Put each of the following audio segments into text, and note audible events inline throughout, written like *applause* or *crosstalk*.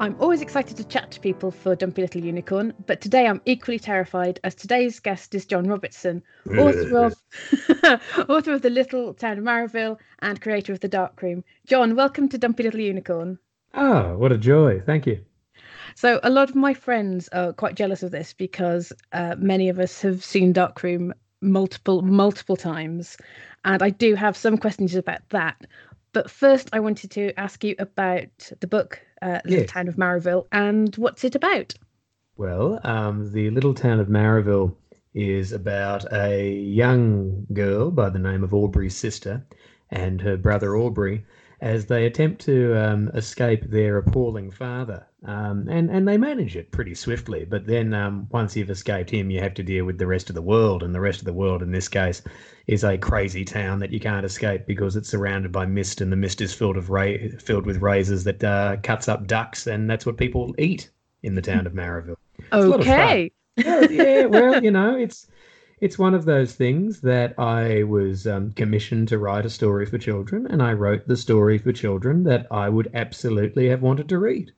I'm always excited to chat to people for Dumpy Little Unicorn, but today I'm equally terrified as today's guest is John Robertson, author of *laughs* author of The Little Town of Marrowville and creator of The Dark Room. John, welcome to Dumpy Little Unicorn. Oh, what a joy. Thank you. So, a lot of my friends are quite jealous of this because uh, many of us have seen Dark Room multiple, multiple times. And I do have some questions about that. But first, I wanted to ask you about the book, uh, Little Yes. Town of Marrowville, and what's it about? Well, um, the little town of Marrowville is about a young girl by the name of Aubrey's sister and her brother Aubrey as they attempt to um, escape their appalling father. Um, and, and they manage it pretty swiftly. But then um, once you've escaped him, you have to deal with the rest of the world. And the rest of the world, in this case, is a crazy town that you can't escape because it's surrounded by mist, and the mist is filled of ra- filled with razors that uh, cuts up ducks, and that's what people eat in the town of Marrowville. a lot of fun. Okay. yeah, yeah, well, you know, it's it's one of those things that I was um, commissioned to write a story for children, and I wrote the story for children that I would absolutely have wanted to read,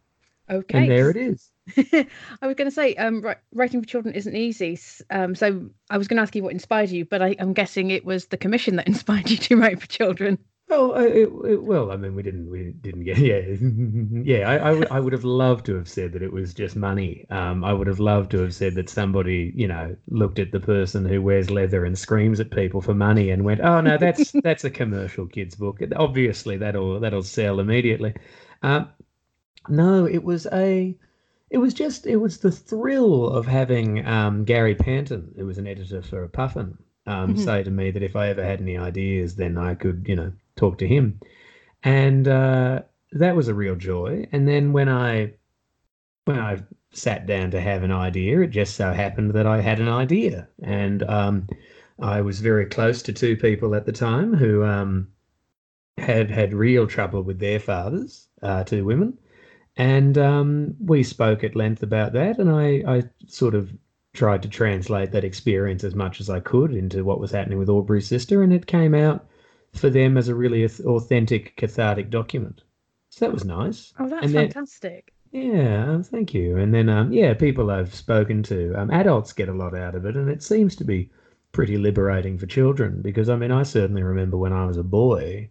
Okay. and there it is. *laughs* I was going to say, um, writing for children isn't easy. Um, so I was going to ask you what inspired you, but I, I'm guessing it was the commission that *laughs* inspired you to write for children. Well, I, it, it- well, I mean, we didn't, we didn't get, *laughs* yeah, yeah. I, I, would- have loved to have said that it was just money. Um, I would have loved to have said that somebody, you know, looked at the person who wears leather and screams at people for money and went, "Oh no, that's *laughs* that's a commercial kids book. Obviously, that'll that'll sell immediately." Um, no, it was a, it was just, it was the thrill of having um, Gary Panton, who was an editor for a Puffin, um, Mhm. say to me that if I ever had any ideas, then I could, you know, talk to him, and uh, that was a real joy. And then when I, when I sat down to have an idea, it just so happened that I had an idea, and um, I was very close to two people at the time who um, had had real trouble with their fathers, uh, two women, and um, we spoke at length about that, and I, I sort of tried to translate that experience as much as I could into what was happening with Aubrey's sister, and it came out for them as a really authentic, cathartic document. So that was nice. Oh, that's And then- fantastic. Yeah, thank you. And then, um, yeah, people I've spoken to, um, adults get a lot out of it, and it seems to be pretty liberating for children because, I mean, I certainly remember when I was a boy,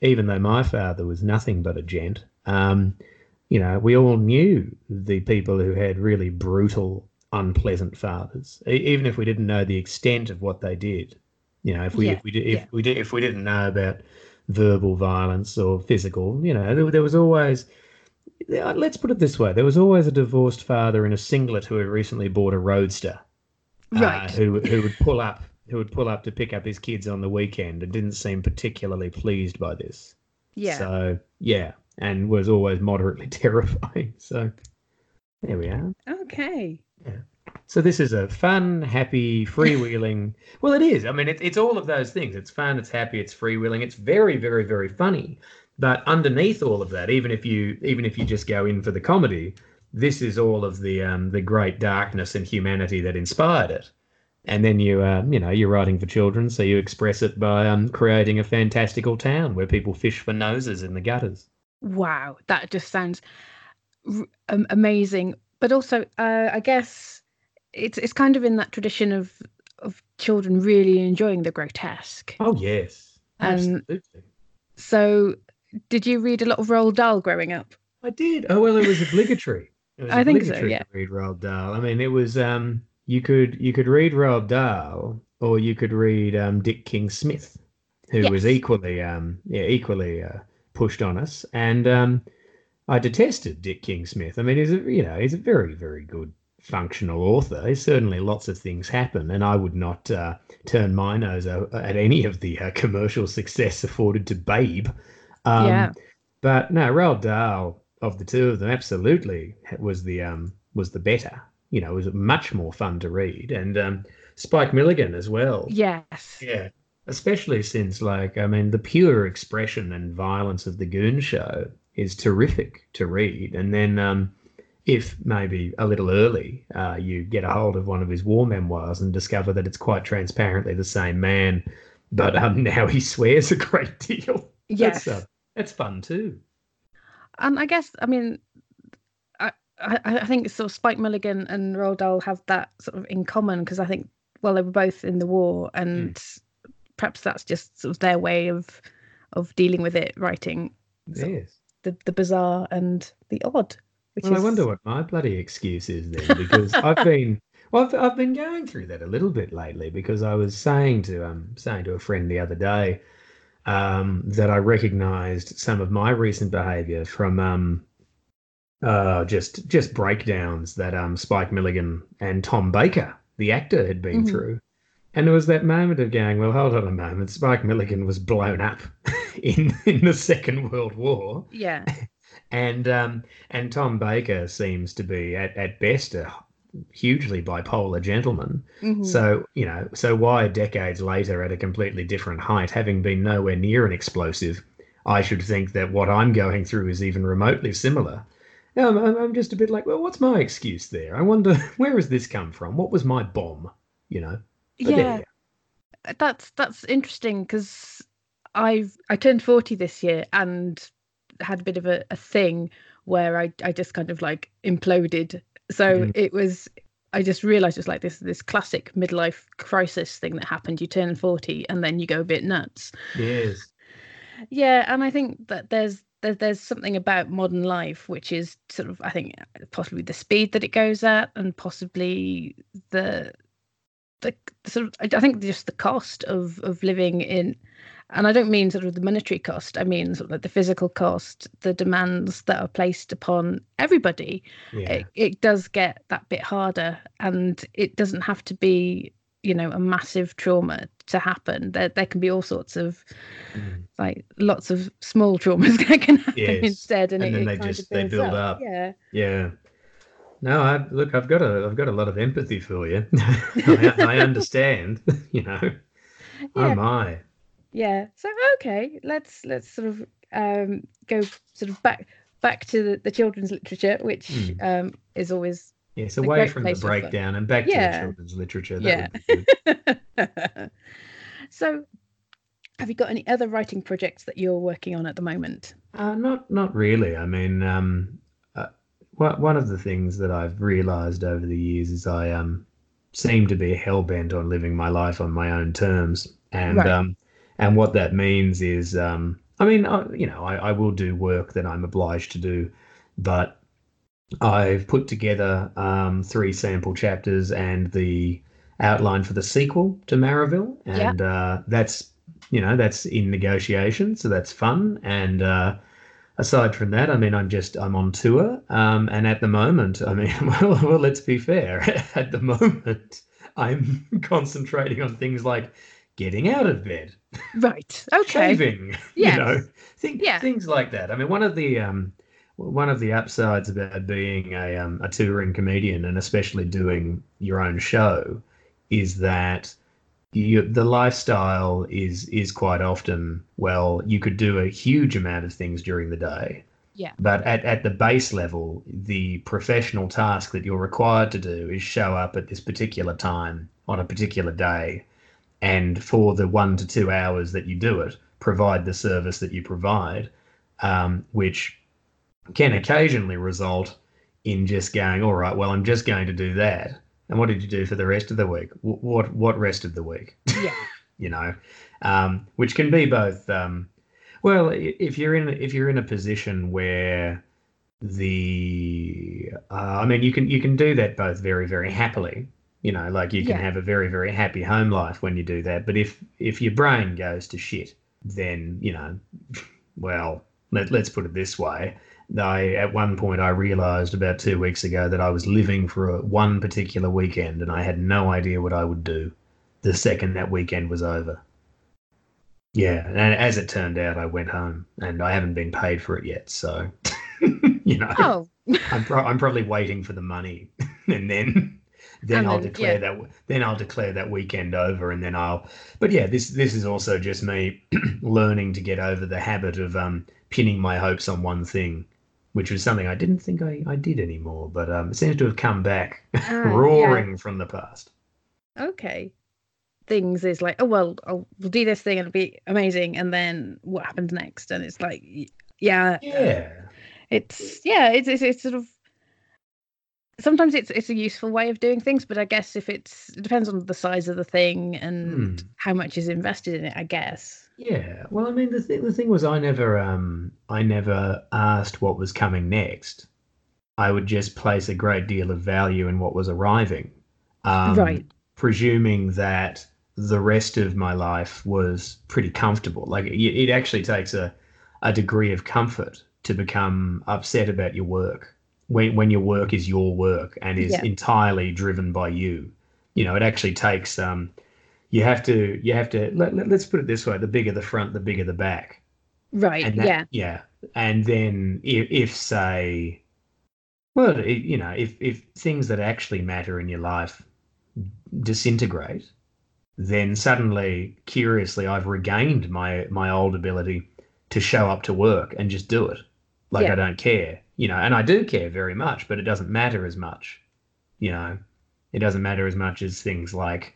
even though my father was nothing but a gent, um, you know, we all knew the people who had really brutal, unpleasant fathers, even if we didn't know the extent of what they did. You know, if we Yeah, if we did if yeah. we did if we didn't know about verbal violence or physical, you know, there, there was always let's put it this way: there was always a divorced father in a singlet who had recently bought a roadster, uh, Right. who who would pull up, who would pull up to pick up his kids on the weekend, and didn't seem particularly pleased by this. yeah. So yeah, and was always moderately *laughs* terrifying. So there we are. Okay. So this is a fun, happy, freewheeling. *laughs* well, it is. I mean, it's it's all of those things. It's fun. It's happy. It's freewheeling. It's very, very, very funny. But underneath all of that, even if you even if you just go in for the comedy, this is all of the um, the great darkness and humanity that inspired it. And then you uh, you know you're writing for children, so you express it by um, creating a fantastical town where people fish for noses in the gutters. Wow, that just sounds r- amazing. But also, uh, I guess it's it's kind of in that tradition of of children really enjoying the grotesque. Oh yes, Um, absolutely. So, did you read a lot of Roald Dahl growing up? I did. Oh well, it was obligatory. It was *laughs* I think so, obligatory yeah. to read Roald Dahl. I mean, it was um, you could you could read Roald Dahl, or you could read um, Dick King Smith, who was equally um, yeah, equally uh, pushed on us. And um, I detested Dick King Smith. I mean, he's a you know he's a very very good functional author. There's certainly lots of things happen, and I would not uh, turn my nose at any of the uh, commercial *laughs* success afforded to Babe. Um, Yeah. But no, Roald Dahl of the two of them absolutely was the um was the better. You know, it was much more fun to read, and um, Spike Milligan as well. Yes. Yeah, especially since like I mean, the pure expression and violence of the Goon Show is terrific to read, and then um, if maybe a little early, uh, you get a hold of one of his war memoirs and discover that it's quite transparently the same man, but um, *laughs* now he swears a great deal. Yes. That's, uh, that's fun too. And I guess, I mean, I, I think sort of Spike Milligan and Roald Dahl have that sort of in common because I think well they were both in the war and mm. perhaps that's just sort of their way of of dealing with it, writing yes. the the bizarre and the odd. Well, is... I wonder what my bloody excuse is then because I've been *laughs* well, I've, I've been going through that a little bit lately because I was saying to um saying to a friend the other day um, that I recognised some of my recent behaviour from um, uh, just just breakdowns that um, Spike Milligan and Tom Baker, the actor, had been mm-hmm. through. And there was that moment of going, well, hold on a moment. Spike Milligan was blown up *laughs* in in the Second World War. Yeah. And um, and Tom Baker seems to be at, at best a hugely bipolar gentleman. Mm-hmm. So, you know, so why decades later at a completely different height, having been nowhere near an explosive, I should think that what I'm going through is even remotely similar. I'm, I'm just a bit like, well, what's my excuse there? I wonder *laughs* where has this come from? What was my bomb? You know? But yeah, that's that's interesting because I've I turned forty this year and had a bit of a, a thing where I I just kind of like imploded so mm. it was I just realized it's like this this classic midlife crisis thing that happened. You turn 40 and then you go a bit nuts. Yes. Yeah, and I think that there's there's there's something about modern life which is sort of I think possibly the speed that it goes at and possibly the the sort of I think just the cost of of living in and I don't mean sort of the monetary cost. I mean sort of like the physical cost, the demands that are placed upon everybody. Yeah. It, it does get that bit harder, and it doesn't have to be, you know, a massive trauma to happen. There, there can be all sorts of, mm. like, lots of small traumas *laughs* that can happen yes. instead, and, and it, then it they just they build up. up. Yeah. Yeah. No, I look. I've got a. I've got a lot of empathy for you. *laughs* *laughs* I, I understand. You know. Oh yeah. Oh my yeah so okay let's let's sort of um go sort of back back to the, the children's literature which mm. um is always yes away from the breakdown and back yeah. to the children's literature that yeah *laughs* so have you got any other writing projects that you're working on at the moment uh, not not really i mean um uh, one of the things that i've realized over the years is i um seem to be hell bent on living my life on my own terms and right. um and what that means is, um, I mean, I, you know, I, I, will do work that I'm obliged to do, but I've put together um, three sample chapters and the outline for the sequel to Marrowville, and yeah. uh, that's you know that's in negotiation, so that's fun. And uh, aside from that, I mean, I'm just I'm on tour, um, and at the moment, I mean, *laughs* well, well, let's be fair. *laughs* at the moment, I'm *laughs* concentrating on things like getting out of bed. Right. Okay. Shaving. Yes. *laughs* You know, think, yeah. things like that. I mean, one of the um, one of the upsides about being a um, a touring comedian and especially doing your own show is that you, the lifestyle is is quite often well you could do a huge amount of things during the day yeah but at, at the base level the professional task that you're required to do is show up at this particular time on a particular day and for the one to two hours that you do it, provide the service that you provide, um, which can occasionally result in just going, all right, well, I'm just going to do that. And what did you do for the rest of the week? What what rest of the week? *laughs* Yeah, you know, um, which can be both. Um, well, if you're in if you're in a position where the uh, I mean, you can you can do that both very very happily you know, like you can yeah. have a very, very happy home life when you do that. But if if your brain goes to shit, then you know, *laughs* well, let, let's put it this way. I at one point I realised about two weeks ago that I was living for a, one particular weekend, and I had no idea what I would do the second that weekend was over. Yeah, and as it turned out, I went home, and I haven't been paid for it yet. So, *laughs* you know, oh. I'm pro- I'm probably waiting for the money, *laughs* and then then, I'll declare yeah. that then I'll declare that weekend over and then I'll but yeah this this is also just me *clears throat* learning to get over the habit of um pinning my hopes on one thing which was something I didn't think I, I did anymore but um it seems to have come back *laughs* uh, roaring yeah. from the past. Okay. Things is like oh well I'll, we'll do this thing and it'll be amazing and then what happens next? And it's like yeah. Yeah. It's yeah it's it's, it's sort of sometimes it's it's a useful way of doing things, but I guess if it's it depends on the size of the thing and Hmm. how much is invested in it. I guess. Yeah. Well, I mean, the thing the thing was, I never um I never asked what was coming next. I would just place a great deal of value in what was arriving, um, Right. presuming that the rest of my life was pretty comfortable. Like it, it actually takes a a degree of comfort to become upset about your work when when your work is your work and is Yeah. entirely driven by you. You know, it actually takes um you have to you have to let, let, us put it this way the bigger the front the bigger the back Right. and that, yeah. yeah and then if, if say well it, you know if if things that actually matter in your life disintegrate then suddenly curiously i've regained my my old ability to show up to work and just do it like Yeah. i don't care you know and i do care very much but it doesn't matter as much you know. It doesn't matter as much as things like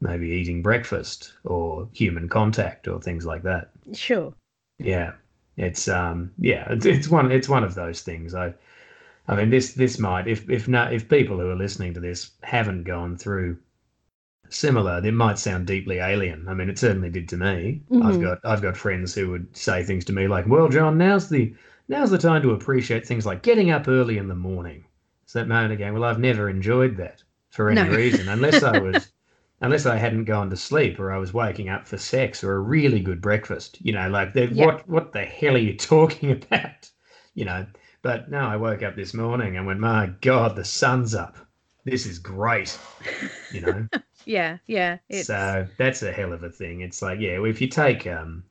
maybe eating breakfast or human contact or things like that. Sure. yeah. It's um yeah it's, it's one it's one of those things. I i mean this this might if if not if people who are listening to this haven't gone through similar it might sound deeply alien. I mean it certainly did to me. I've Mhm. got i've got friends who would say things to me like well john now's the now's the time to appreciate things like getting up early in the morning it's that moment again well i've never enjoyed that for any No. *laughs* reason unless i was unless I hadn't gone to sleep or I was waking up for sex or a really good breakfast. You know, like the, Yeah. what what the hell are you *laughs* talking about? You know, but no, I woke up this morning and went, my God, the sun's up. This is great. You know, *laughs* Yeah. Yeah. It's so that's a hell of a thing. It's like, yeah, if you take um,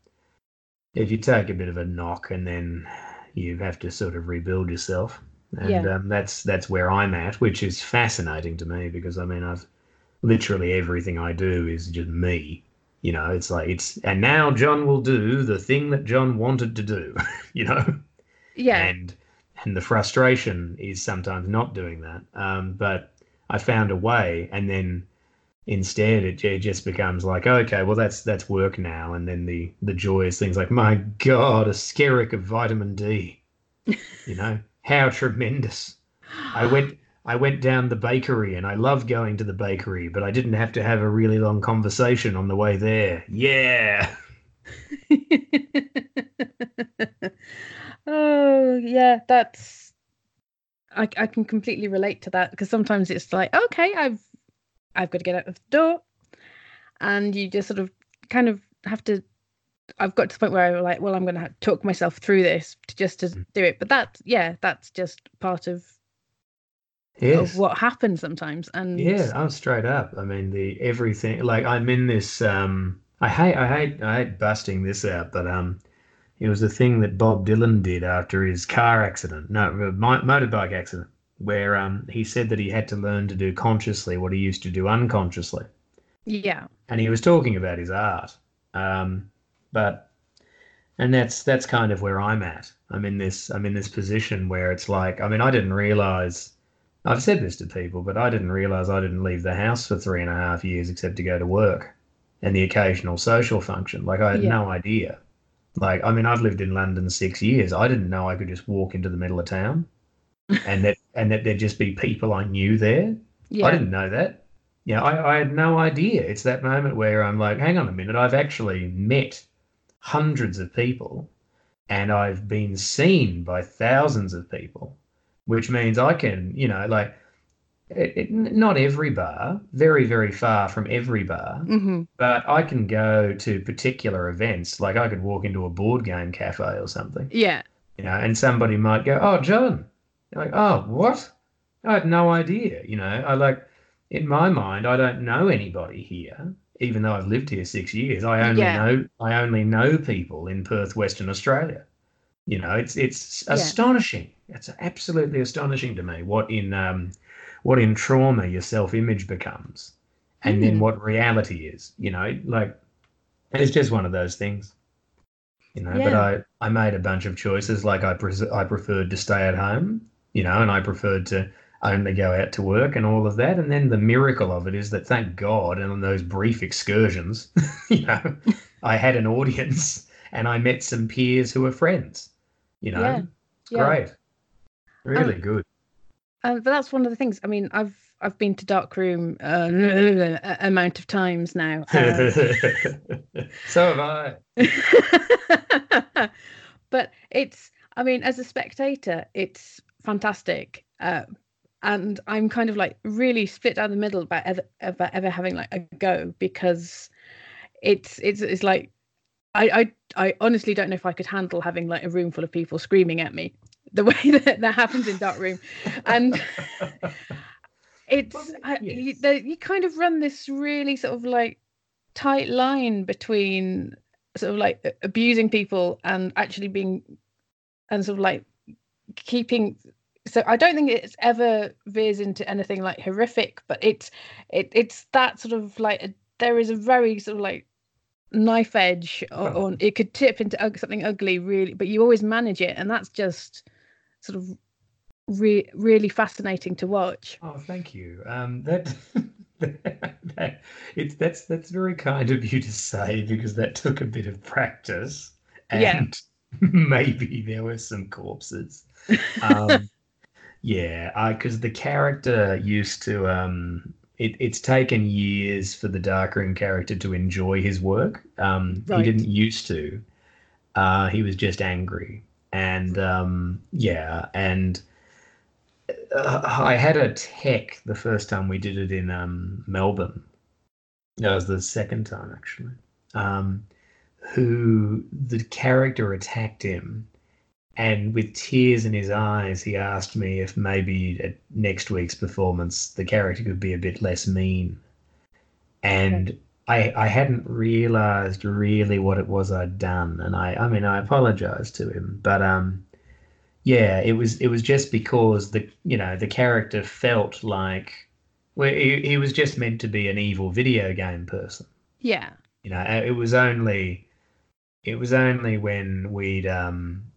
if you take a bit of a knock and then you have to sort of rebuild yourself, and Yeah. um, that's that's where I'm at, which is fascinating to me because I mean I've literally everything I do is just me. You know, it's like it's and now John will do the thing that John wanted to do. *laughs* You know, yeah. and and the frustration is sometimes not doing that. Um, but I found a way, and then instead it, it just becomes like, okay, well that's that's work now, and then the the joyous things like, my God, a skerrick of vitamin D. You know, how tremendous! I went I went down the bakery and I love going to the bakery, but I didn't have to have a really long conversation on the way there. Yeah. *laughs* oh yeah, that's I I can completely relate to that because sometimes it's like, okay, I've I've got to get out of the door. And you just sort of kind of have to I've got to the point where I'm like, well, I'm gonna have to talk myself through this to just to Mm. do it. But that yeah, that's just part of, Yes. of what happens sometimes. And Yeah, I'm straight up. I mean, the everything like I'm in this um I hate I hate I hate busting this out, but um it was the thing that Bob Dylan did after his car accident. No, uh, motorbike accident where um he said that he had to learn to do consciously what he used to do unconsciously. yeah. And he was talking about his art. Um but and that's that's kind of where I'm at. I'm in this I'm in this position where it's like I mean I didn't realize I've said this to people, but I didn't realize I didn't leave the house for three and a half years except to go to work and the occasional social function. Like I had Yeah. no idea. Like I mean I've lived in London six years. I didn't know I could just walk into the middle of town and that and that there'd just be people I knew there. Yeah. I didn't know that. Yeah, I, I had no idea. It's that moment where I'm like, hang on a minute, I've actually met hundreds of people and I've been seen by thousands of people, which means I can, you know, like, it, it, not every bar, very, very far from every bar, hmm but I can go to particular events. Like, I could walk into a board game cafe or something, Yeah. you know, and somebody might go, Oh, John. You're like, Oh, what? I had no idea. You know, I like, in my mind, I don't know anybody here, even though I've lived here six years. I only Yeah. know, I only know people in Perth, Western Australia. You know, it's it's Yeah. astonishing. It's absolutely astonishing to me what in um, what in trauma your self image becomes, and then Mm. what reality is. You know, like it's just one of those things. You know, but I I made a bunch of choices. Like I pres- I preferred to stay at home. You know, and I preferred to only go out to work and all of that. And then the miracle of it is that thank God, and on those brief excursions, *laughs* you know, *laughs* I had an audience and I met some peers who were friends. You know, Yeah. it's Yeah. great, really good. uh, but that's one of the things. I mean, I've I've been to darkroom uh, *laughs* amount of times now. Um, so have I. but it's, I mean, as a spectator, it's fantastic. Uh, and I'm kind of like really split down the middle about ever, about ever having like a go because it's it's it's like I, I I honestly don't know if I could handle having like a room full of people screaming at me *laughs* the way that that happens in that darkroom, and *laughs* it's well, I, you, you kind of run this really sort of like tight line between sort of like abusing people and actually being and sort of like keeping so I don't think it's ever veers into anything like horrific, but it's it it's that sort of like a, there is a very sort of like knife edge on, on it could tip into something ugly really, but you always manage it, and that's just sort of re- really fascinating to watch. Oh, thank you. Um, that. *laughs* that, it's that's that's very kind of you to say because that took a bit of practice and yeah. *laughs* maybe there were some corpses um, yeah because the character used to um, it, it's taken years for the darkroom character to enjoy his work um, right. he didn't used to uh, he was just angry and um, yeah and uh, I had a tech the first time we did it in um, Melbourne. That was the second time actually. Um, who the character attacked him, and with tears in his eyes, he asked me if maybe at next week's performance the character could be a bit less mean. And I I hadn't realized really what it was I'd done, and I I mean I apologized to him, but um yeah, it was it was just because the you know the character felt like well he, he was just meant to be an evil video game person. Yeah. You know, it was only it was only when we'd um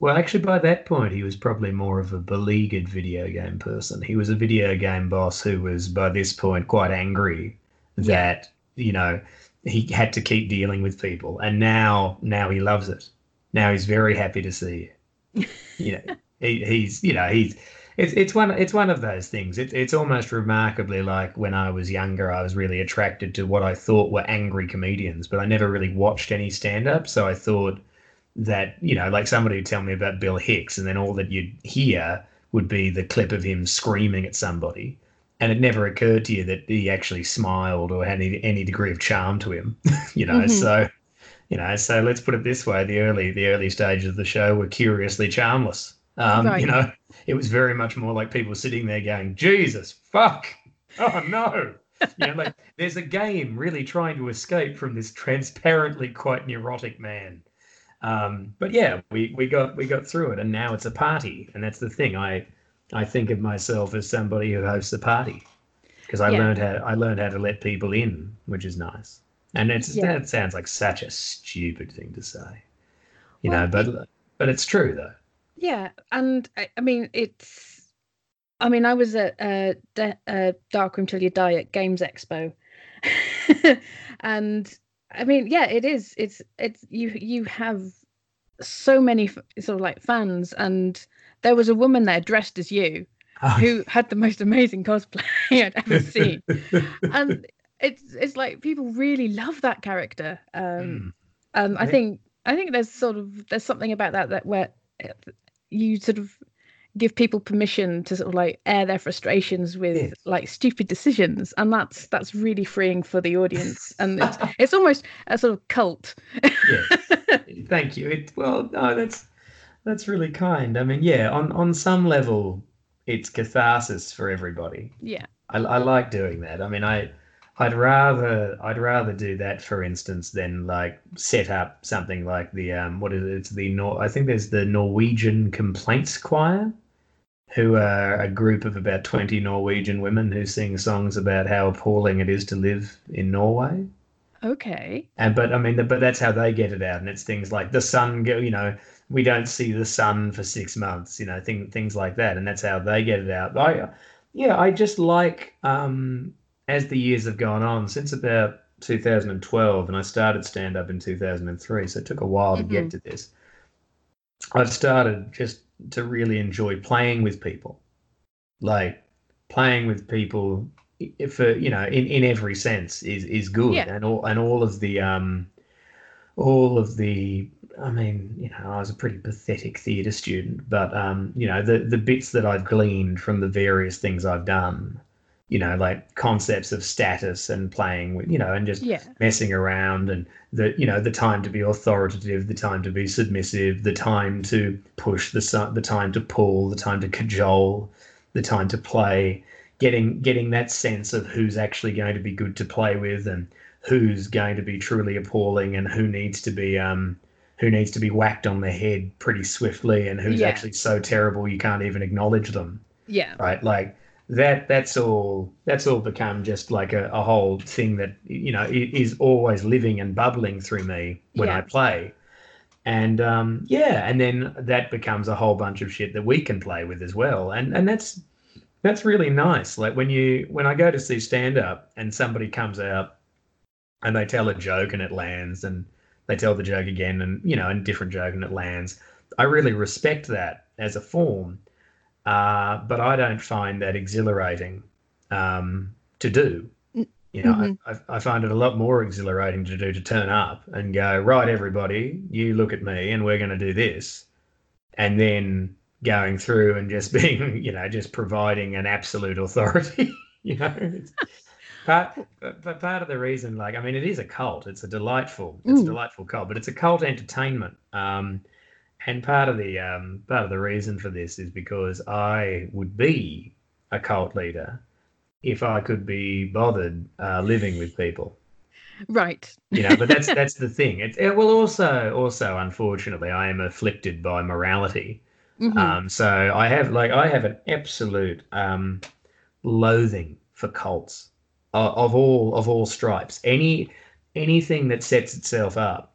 well actually by that point he was probably more of a beleaguered video game person. He was a video game boss who was by this point quite angry that, yeah. you know, he had to keep dealing with people and now now he loves it. Now he's very happy to see you *laughs* you know, he, he's you know he's it's it's one it's one of those things. It's it's almost remarkably like when I was younger, I was really attracted to what I thought were angry comedians, but I never really watched any stand up. So I thought that you know, like somebody would tell me about Bill Hicks, and then all that you'd hear would be the clip of him screaming at somebody. And it never occurred to you that he actually smiled or had any, any degree of charm to him, *laughs* you know. Mm-hmm. So you know, so let's put it this way: the early the early stages of the show were curiously charmless. Um, right. You know, it was very much more like people sitting there going, "Jesus, fuck, *laughs* oh no." you know, like there's a game really trying to escape from this transparently quite neurotic man. Um, but yeah, we, we got we got through it, and now it's a party, and that's the thing. I I think of myself as somebody who hosts a party because I yeah. learned how I learned how to let people in, which is nice. And it's yeah. that sounds like such a stupid thing to say, you well, know, but but it's true though. Yeah, and I, I mean it's, I mean I was at uh, de- uh, Darkroom Till You Die at Games Expo, *laughs* and I mean yeah, it is. It's it's you you have so many sort of like fans, and there was a woman there dressed as you. Oh. Who had the most amazing cosplay *laughs* I'd ever *laughs* seen, and it's it's like people really love that character. Um, mm. um, I think I think there's sort of there's something about that that where you sort of give people permission to sort of like air their frustrations with yes. like stupid decisions and that's that's really freeing for the audience *laughs* and it's it's almost a sort of cult. Yes. *laughs* thank you. It, well no that's that's really kind. I mean yeah on on some level it's catharsis for everybody. Yeah. I, I like doing that. I mean i I'd rather I'd rather do that, for instance, than like set up something like the um what is it? It's the Nor- I think there's the Norwegian Complaints Choir, who are a group of about twenty Norwegian women who sing songs about how appalling it is to live in Norway. Okay. And but I mean, but that's how they get it out, and it's things like the sun go, you know, we don't see the sun for six months, you know, thing, things like that, and that's how they get it out. I, yeah, I just like um as the years have gone on, since about 2012, and I started stand up in 2003, so it took a while mm-hmm. to get mm-hmm. to this. I've started just to really enjoy playing with people. Like playing with people for you know in, in every sense is is good Yeah. and all and all of the um all of the I mean, you know, I was a pretty pathetic theatre student, but um, you know, the the bits that I've gleaned from the various things I've done, you know, like concepts of status and playing with, you know, and just Yeah. messing around and the you know the time to be authoritative, the time to be submissive, the time to push, the the time to pull, the time to cajole, the time to play, getting getting that sense of who's actually going to be good to play with and who's going to be truly appalling and who needs to be um who needs to be whacked on the head pretty swiftly and who's Yeah. actually so terrible you can't even acknowledge them Yeah. right like that that's all that's all become just like a, a whole thing that you know is always living and bubbling through me when Yeah. i play. And um yeah and then that becomes a whole bunch of shit that we can play with as well. And and that's that's really nice. Like when you when i go to see stand up and somebody comes out and they tell a joke and it lands and they tell the joke again and you know and different joke and it lands i really respect that as a form uh, but i don't find that exhilarating um, to do you know mhm. I, I, find it a lot more exhilarating to do to turn up and go right everybody you look at me and we're going to do this and then going through and just *laughs* being you know just providing an absolute authority *laughs* you know part but part of the reason like i mean it is a cult it's a delightful it's a Mm. delightful cult but it's a cult entertainment um and part of the um part of the reason for this is because i would be a cult leader if i could be bothered uh, living with people Right. you know but that's that's the thing it, it will also also unfortunately i am afflicted by morality Mhm. um, so I have like I have an absolute um, loathing for cults of, of all of all stripes. Any anything that sets itself up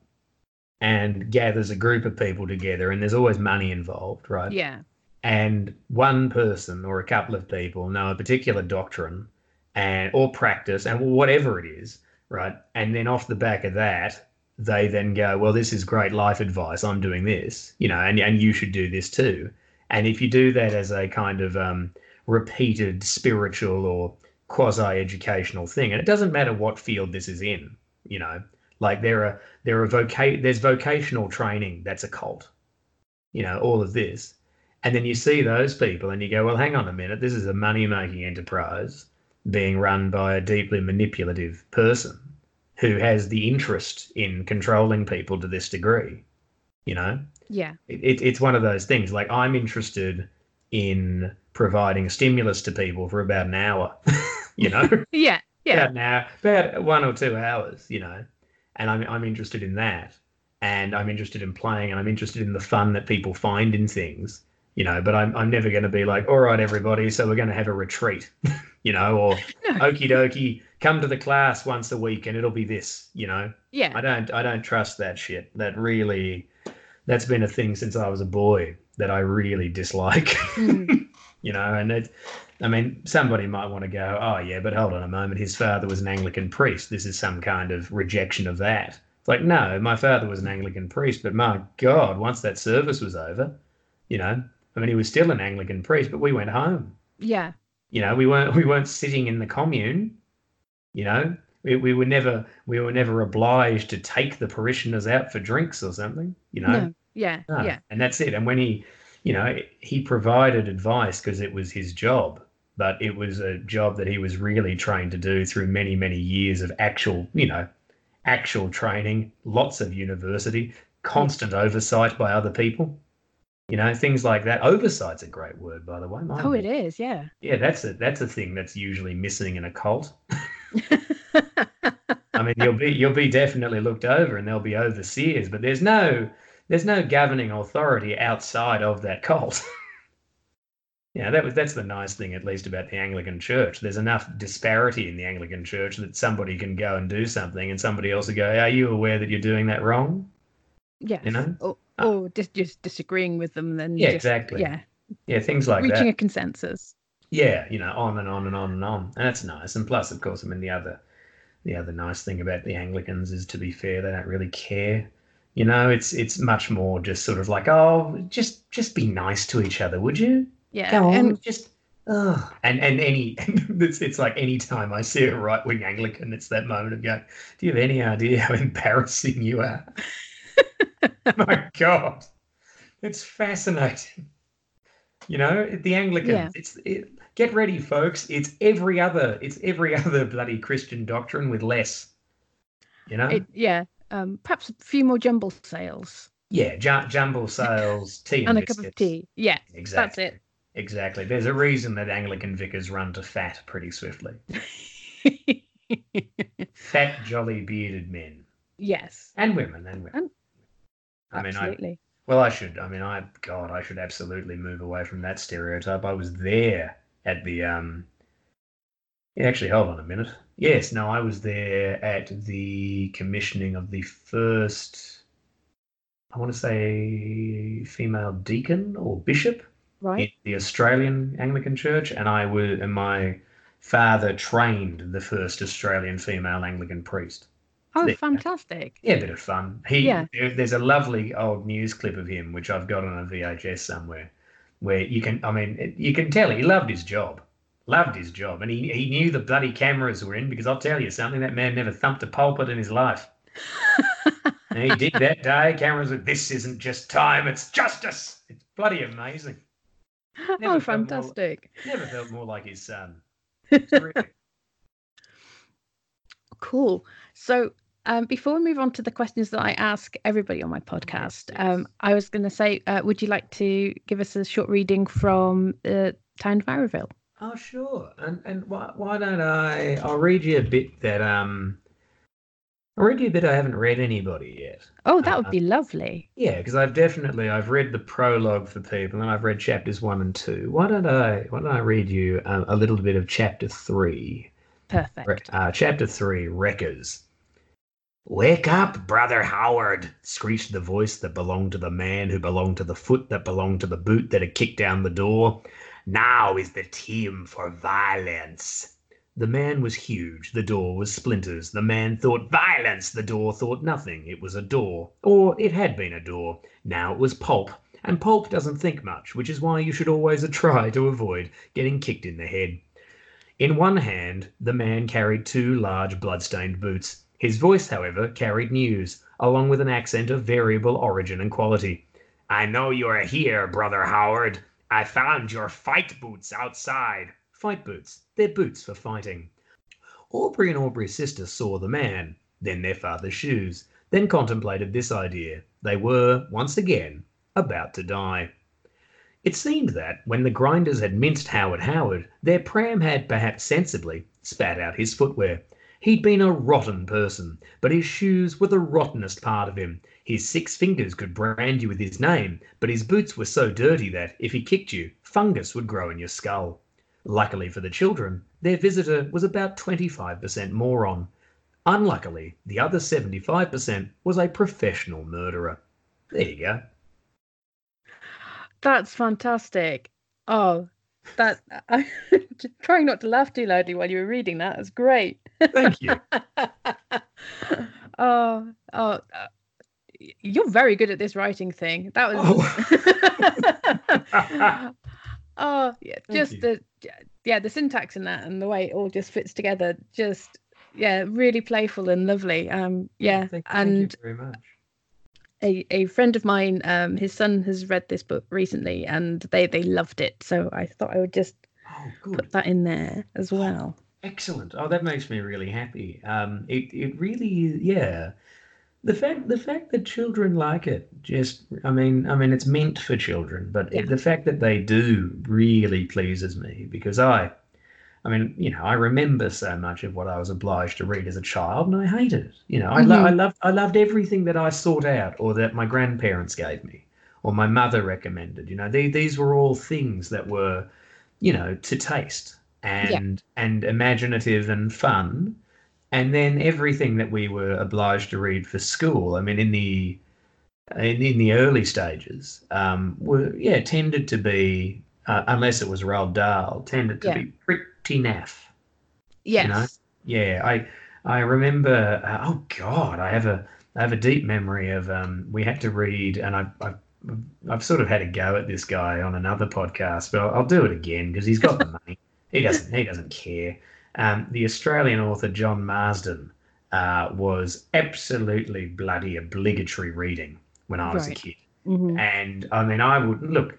and gathers a group of people together, and there's always money involved, right? yeah. And one person or a couple of people know a particular doctrine and or practice and whatever it is, right? And then off the back of that, they then go, well, this is great life advice. I'm doing this, you know, and, and you should do this too. And if you do that as a kind of um, repeated spiritual or quasi educational thing, and it doesn't matter what field this is in, you know, like there are there are voca- there's vocational training that's a cult, you know, all of this. And then you see those people and you go, well, hang on a minute, this is a money making enterprise being run by a deeply manipulative person who has the interest in controlling people to this degree. You know, Yeah. it, it, it's one of those things like I'm interested in providing stimulus to people for about an hour, *laughs* you know, *laughs* Yeah. Yeah. about an hour, about one or two hours, you know, and I'm, I'm interested in that. And I'm interested in playing and I'm interested in the fun that people find in things, you know, but I'm, I'm never going to be like, all right, everybody, so we're going to have a retreat, *laughs* you know, or *laughs* No. okie dokie, come to the class once a week and it'll be this, you know. Yeah. I don't I don't trust that shit. That really that's been a thing since I was a boy that I really dislike. Mm. *laughs* you know, and it I mean, somebody might want to go, oh yeah, but hold on a moment, his father was an Anglican priest. This is some kind of rejection of that. It's like, no, my father was an Anglican priest, but my God, once that service was over, you know, I mean he was still an Anglican priest, but we went home Yeah. you know we weren't we weren't sitting in the commune you know we, we were never we were never obliged to take the parishioners out for drinks or something you know No. Yeah. No. Yeah. and that's it and when he you know he provided advice because it was his job but it was a job that he was really trained to do through many many years of actual you know actual training lots of university constant oversight by other people you know things like that oversight's a great word by the way Oh, it is. Yeah. yeah, that's a that's a thing that's usually missing in a cult. *laughs* *laughs* I mean, you'll be you'll be definitely looked over, and there'll be overseers, but there's no there's no governing authority outside of that cult. *laughs* yeah, that was that's the nice thing, at least about the Anglican Church. There's enough disparity in the Anglican Church that somebody can go and do something, and somebody else will go, "Are you aware that you're doing that wrong?" yes. You know? Or, ah. or just just disagreeing with them, then Yeah, just, exactly. Yeah. Yeah, things like that. Reaching that. a consensus. yeah, you know, on and on and on and on, and that's nice. And plus, of course, I mean the other, the other nice thing about the Anglicans is, to be fair, they don't really care. You know, it's it's much more just sort of like, oh, just just be nice to each other, would you? Yeah. Go on, And just Oh, and and any *laughs* it's, it's like any time I see a right wing Anglican, it's that moment of going, "Do you have any idea how *laughs* embarrassing you are?" *laughs* My God, it's fascinating. You know, the Anglicans. Yeah. It's it, get ready, folks. It's every other. It's every other bloody Christian doctrine with less. You know. It, yeah. Um, perhaps a few more jumble sales yeah, ju- jumble *laughs* sales, tea, and, and a cup of tea. Yeah, Exactly. that's it. Exactly. There's a reason that Anglican vicars run to fat pretty swiftly. *laughs* Fat, jolly, bearded men yes, and women and women. And- I mean, I absolutely. well, I should. I mean, I God, I should absolutely move away from that stereotype. I was there at the um. Yeah, actually, hold on a minute. Hmm. Yes, no, I was there at the commissioning of the first. I want to say female deacon or bishop in right. the Australian Anglican Church, and I was and my father trained the first Australian female Anglican priest. Oh, there. fantastic. Yeah, a bit of fun. He Yeah. there, there's a lovely old news clip of him which I've got on a VHS somewhere, where you can I mean you can tell he loved his job, loved his job, and he he knew the bloody cameras were in because I'll tell you something that man never thumped a pulpit in his life. *laughs* And he did that day. Cameras were, this isn't just time, it's justice. It's bloody amazing. *laughs* oh, felt more- fantastic. Never felt more like his *laughs* son. Cool. So, um, before we move on to the questions that I ask everybody on my podcast, yes. um, I was going to say, uh, would you like to give us a short reading from uh, Town of Marrowville? Oh, sure. And and why why don't I? I'll read you a bit that um. I'll read you a bit I haven't read anybody yet. Oh, that would be lovely. Yeah, because I've definitely I've read the prologue for people, and I've read chapters one and two. Why don't I? Why don't I read you um, a little bit of chapter three? Perfect. Uh, chapter 3 Wreckers. Wake up, Brother Howard, screeched the voice that belonged to the man who belonged to the foot that belonged to the boot that had kicked down the door. Now is the time for violence. The man was huge, the door was splinters. The man thought violence, the door thought nothing. It was a door, or it had been a door. Now it was pulp, and pulp doesn't think much, which is why you should always *laughs* try to avoid getting kicked in the head. In one hand, the man carried two large blood-stained boots. His voice, however, carried news, along with an accent of variable origin and quality. I know you are here, Brother Howard. I found your fight boots outside. Fight boots. They're boots for fighting. Aubrey and Aubrey's sister saw the man, then their father's shoes, then contemplated this idea. They were, once again, about to die. It seemed that, when the grinders had minced Howard Howard, their pram had perhaps sensibly spat out his footwear. He'd been a rotten person, but his shoes were the rottenest part of him. His six fingers could brand you with his name, but his boots were so dirty that, if he kicked you, fungus would grow in your skull. Luckily for the children, their visitor was about 25% moron. Unluckily, the other 75% was a professional murderer. There you go. That's fantastic. Oh, that *laughs* I'm trying not to laugh too loudly while you were reading that. That's great. Thank you. *laughs* oh, oh, you're very good at this writing thing. That was. oh, *laughs* yeah, Thank just the yeah the syntax in that and the way it all just fits together. Just yeah, really playful and lovely. Um, yeah, Thank, thank and you very much. a, a friend of mine, um, his son has read this book recently and they they loved it. So I thought I would just Oh, put that in there as well. Excellent. Oh, that makes me really happy. Um, it it really, yeah. The fact the fact that children like it, just I mean, I mean, it's meant for children, but Yeah. it, the fact that they do really pleases me because I, I mean, you know, I remember so much of what I was obliged to read as a child, and I hated it. You know, I lo- Mhm. I loved I loved everything that I sought out or that my grandparents gave me or my mother recommended. You know, they, these were all things that were, you know, to taste and and imaginative and fun and then everything that we were obliged to read for school. I mean, in the in, in the early stages, um, were yeah tended to be uh, unless it was Roald Dahl, tended to Yeah. be pretty naff. Yes. know? Yeah, I I remember. Uh, oh God, I have a I have a deep memory of um, we had to read, and I, I I've sort of had a go at this guy on another podcast, but I'll, I'll do it again because he's got the money. He doesn't. He doesn't care. Um, the Australian author John Marsden uh, was absolutely bloody obligatory reading when I was Right. a kid. Mhm. And I mean, I would look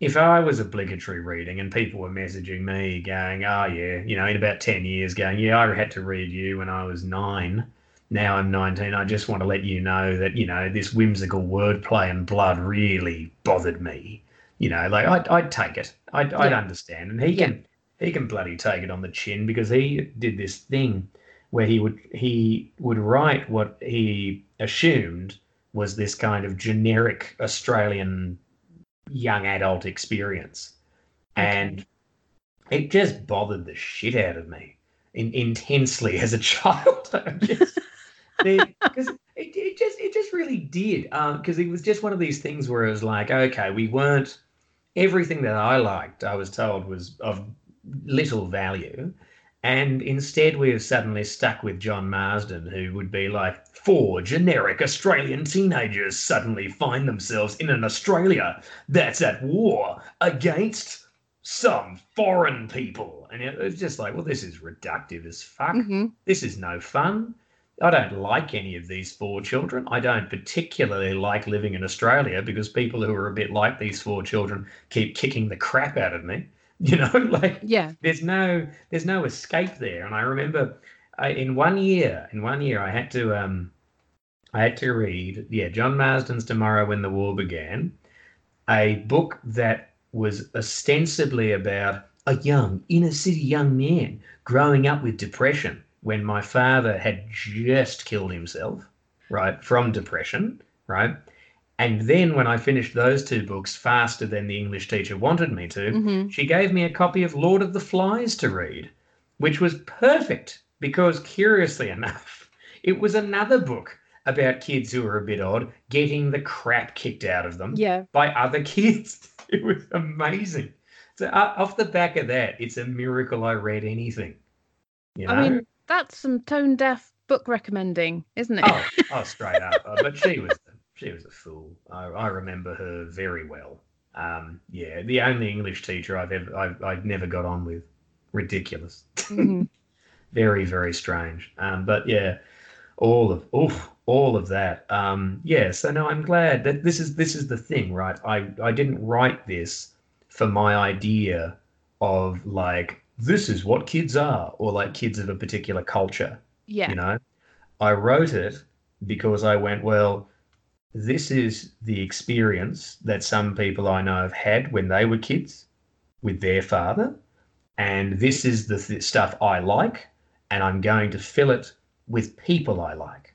if I was obligatory reading and people were messaging me going, oh, yeah, you know, in about 10 years, going, yeah, I had to read you when I was nine. Now I'm 19. I just want to let you know that, you know, this whimsical wordplay and blood really bothered me. You know, like I'd, I'd take it. I'd, I'd understand. And he Yeah. can, he can bloody take it on the chin because he did this thing where he would, he would write what he assumed was this kind of generic Australian young adult experience. And it just bothered the shit out of me in, intensely as a *laughs* child. *laughs* Because it, it just it just really did. Um, because it was just one of these things where it was like, okay, we weren't everything that I liked, I was told was of little value. And instead, we have suddenly stuck with John Marsden, who would be like, four generic Australian teenagers suddenly find themselves in an Australia that's at war against some foreign people. And it was just like, well, this is reductive as fuck. Mhm. This is no fun. I don't like any of these four children. I don't particularly like living in Australia because people who are a bit like these four children keep kicking the crap out of me. *laughs* You know, like Yeah. there's no there's no escape there. And I remember I, in one year, in one year, I had to um, I had to read yeah John Marsden's Tomorrow When the War Began, a book that was ostensibly about a young inner city young man growing up with depression when my father had just killed himself, right, from depression, right. And then when I finished those two books faster than the English teacher wanted me to, Mhm. she gave me a copy of Lord of the Flies to read, which was perfect because, curiously enough, *laughs* it was another book about kids who are a bit odd getting the crap kicked out of them Yeah. by other *laughs* kids. It was amazing. So, uh, off the back of that, it's a miracle I read anything. You know? I mean, that's some tone deaf book recommending, isn't it? oh, oh, straight up. *laughs* Uh, but she was she was a fool. I, I remember her very well. Um, yeah, the only English teacher I've ever I've, I've never got on with. Ridiculous. Mhm. *laughs* very very strange. Um, but yeah, all of oof, all of that. Um, yeah. So no, I'm glad that this is this is the thing, right? I I didn't write this for my idea of like this is what kids are, or like kids of a particular culture Yeah. you know i wrote it because i went well this is the experience that some people i know have had when they were kids with their father. And this is the th- stuff i like and i'm going to fill it with people i like.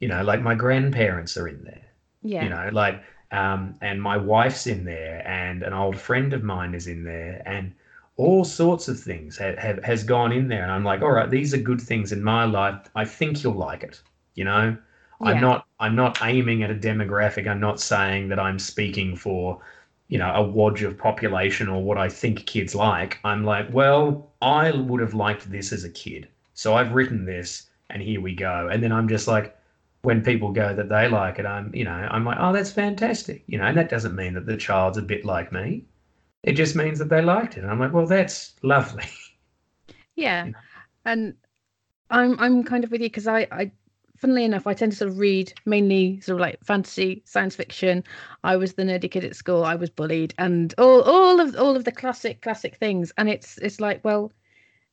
You know like my grandparents are in there. Yeah. you know like um, and my wife's in there and an old friend of mine is in there and all sorts of things have, have has gone in there and i'm like all right these are good things in my life. I think you'll like it you know i'm not i'm not aiming at a demographic i'm not saying that i'm speaking for you know a wodge of population or what i think kids like i'm like well i would have liked this as a kid so i've written this and here we go and then i'm just like when people go that they like it, I'm, you know, I'm like, oh, that's fantastic, you know, and that doesn't mean that the child's a bit like me. It just means that they liked it. And I'm like, well, that's lovely. *laughs* Yeah. you know? And I'm I'm kind of with you because I, I funnily enough, I tend to sort of read mainly sort of like fantasy, science fiction. I was the nerdy kid at school, I was bullied and all all of all of the classic classic things. And it's it's like, well,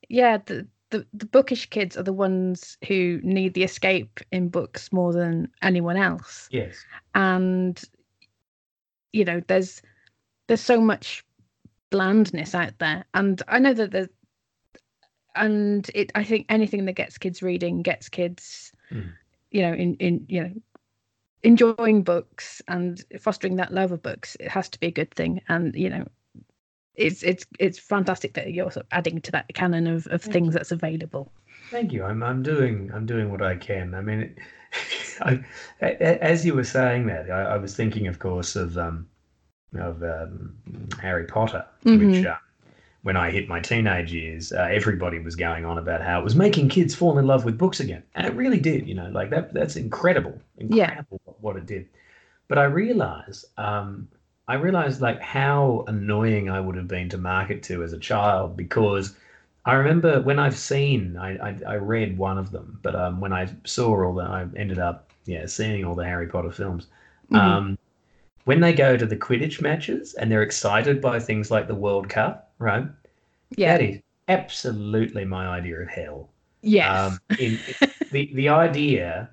yeah, the the, the bookish kids are the ones who need the escape in books more than anyone else. Yes. and you know there's there's so much blandness out there and i know that there's and it i think anything that gets kids reading gets kids Mm. You know in in you know enjoying books and fostering that love of books it has to be a good thing and you know it's it's it's fantastic that you're sort of adding to that canon of, of Thank things you. that's available Thank you. I'm, I'm doing, I'm doing what I can. I mean, *laughs* I, a- a- as you were saying that, I, I was thinking, of course, of, um, of um, Harry Potter, which, Mhm. uh, when I hit my teenage years, uh, everybody was going on about how it was making kids fall in love with books again, and it really did. You know, like that. That's incredible, Yeah. incredible what it did. But I realize, um, I realized like how annoying I would have been to market to as a child because I remember when I've seen, I, I, I read one of them, but um, when I saw all the, I ended up yeah seeing all the Harry Potter films. Mhm. Um, when they go to the Quidditch matches and they're excited by things like the World Cup, right? yeah. That is absolutely my idea of hell. yes. Um, in, *laughs* the the idea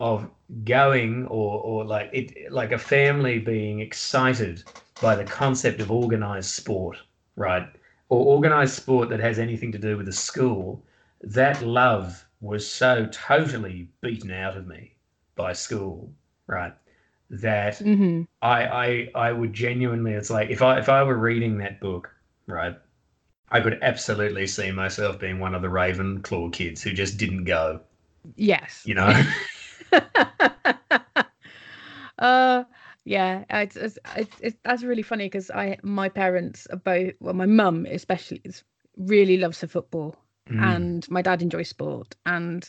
of going or or like it like a family being excited by the concept of organized sport, right? Or organized sport that has anything to do with the school. That love was so totally beaten out of me by school, right? That hmm I, I I would genuinely it's like if I if I were reading that book, right, I could absolutely see myself being one of the Ravenclaw kids who just didn't go, Yes. you know. *laughs* *laughs* uh yeah it's, it's, it's, it's that's really funny because i my parents are both well my mum especially is really loves her football Mm. and my dad enjoys sport and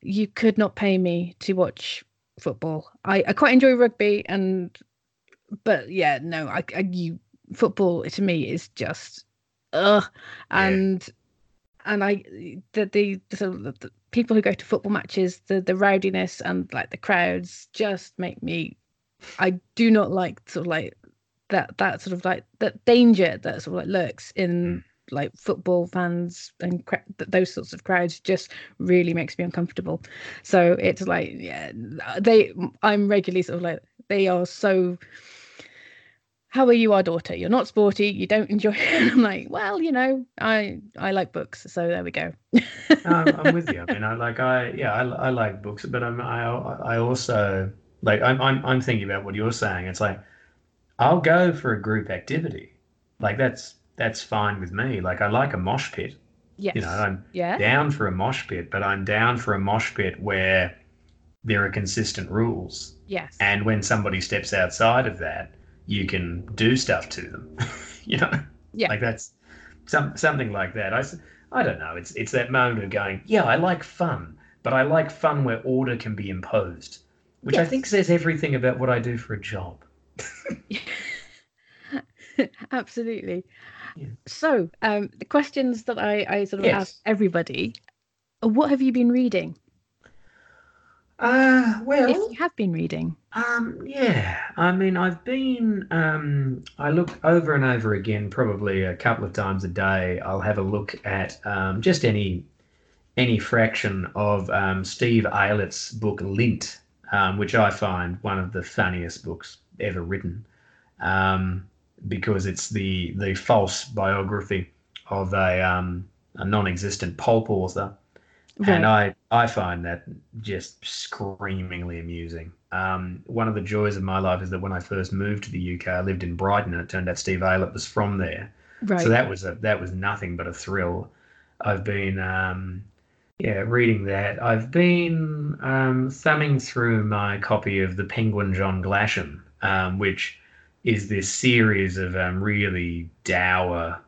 you could not pay me to watch football. I i quite enjoy rugby and but yeah no i, I you football to me is just ugh. Yeah. and and i the the, the, sort of the, the people who go to football matches the the rowdiness and like the crowds just make me i do not like sort of like that that sort of like that danger that sort of like lurks in hmm. Like football fans and cra- those sorts of crowds just really makes me uncomfortable. So it's like yeah they i'm regularly sort of like they are so how are you our daughter? You're not sporty you don't enjoy *laughs* it. I'm like well you know i i like books so there we go. I'm, I'm with you. I mean, *laughs* I like I yeah I, I like books, but I'm, I I also like I'm, I'm I'm thinking about what you're saying. It's like I'll go for a group activity, like that's that's fine with me. Like I like a mosh pit. yes You know, I'm yeah down for a mosh pit, but I'm down for a mosh pit where there are consistent rules. yes And when somebody steps outside of that, you can do stuff to them. *laughs* you know, Yeah. like that's some something like that. I I don't know. It's it's that moment of going, yeah, I like fun, but I like fun where order can be imposed, which I think says everything about what I do for a job. *laughs* absolutely Yeah. so um the questions that i i sort of Yes. ask everybody what have you been reading Uh, well, if you have been reading Um, yeah, I mean, I've been, um, I look over and over again, probably a couple of times a day. I'll have a look at um, just any any fraction of um, Steve Aylett's book Lint, um, which I find one of the funniest books ever written, um, because it's the the false biography of a um, a non-existent pulp author and I, I find that just screamingly amusing. Um, one of the joys of my life is that when I first moved to the UK, I lived in Brighton, and it turned out Steve Aylett was from there. right So that was a that was nothing but a thrill. I've been um, yeah reading that. I've been um, thumbing through my copy of the Penguin John Glashan, um, which is this series of um, really dour,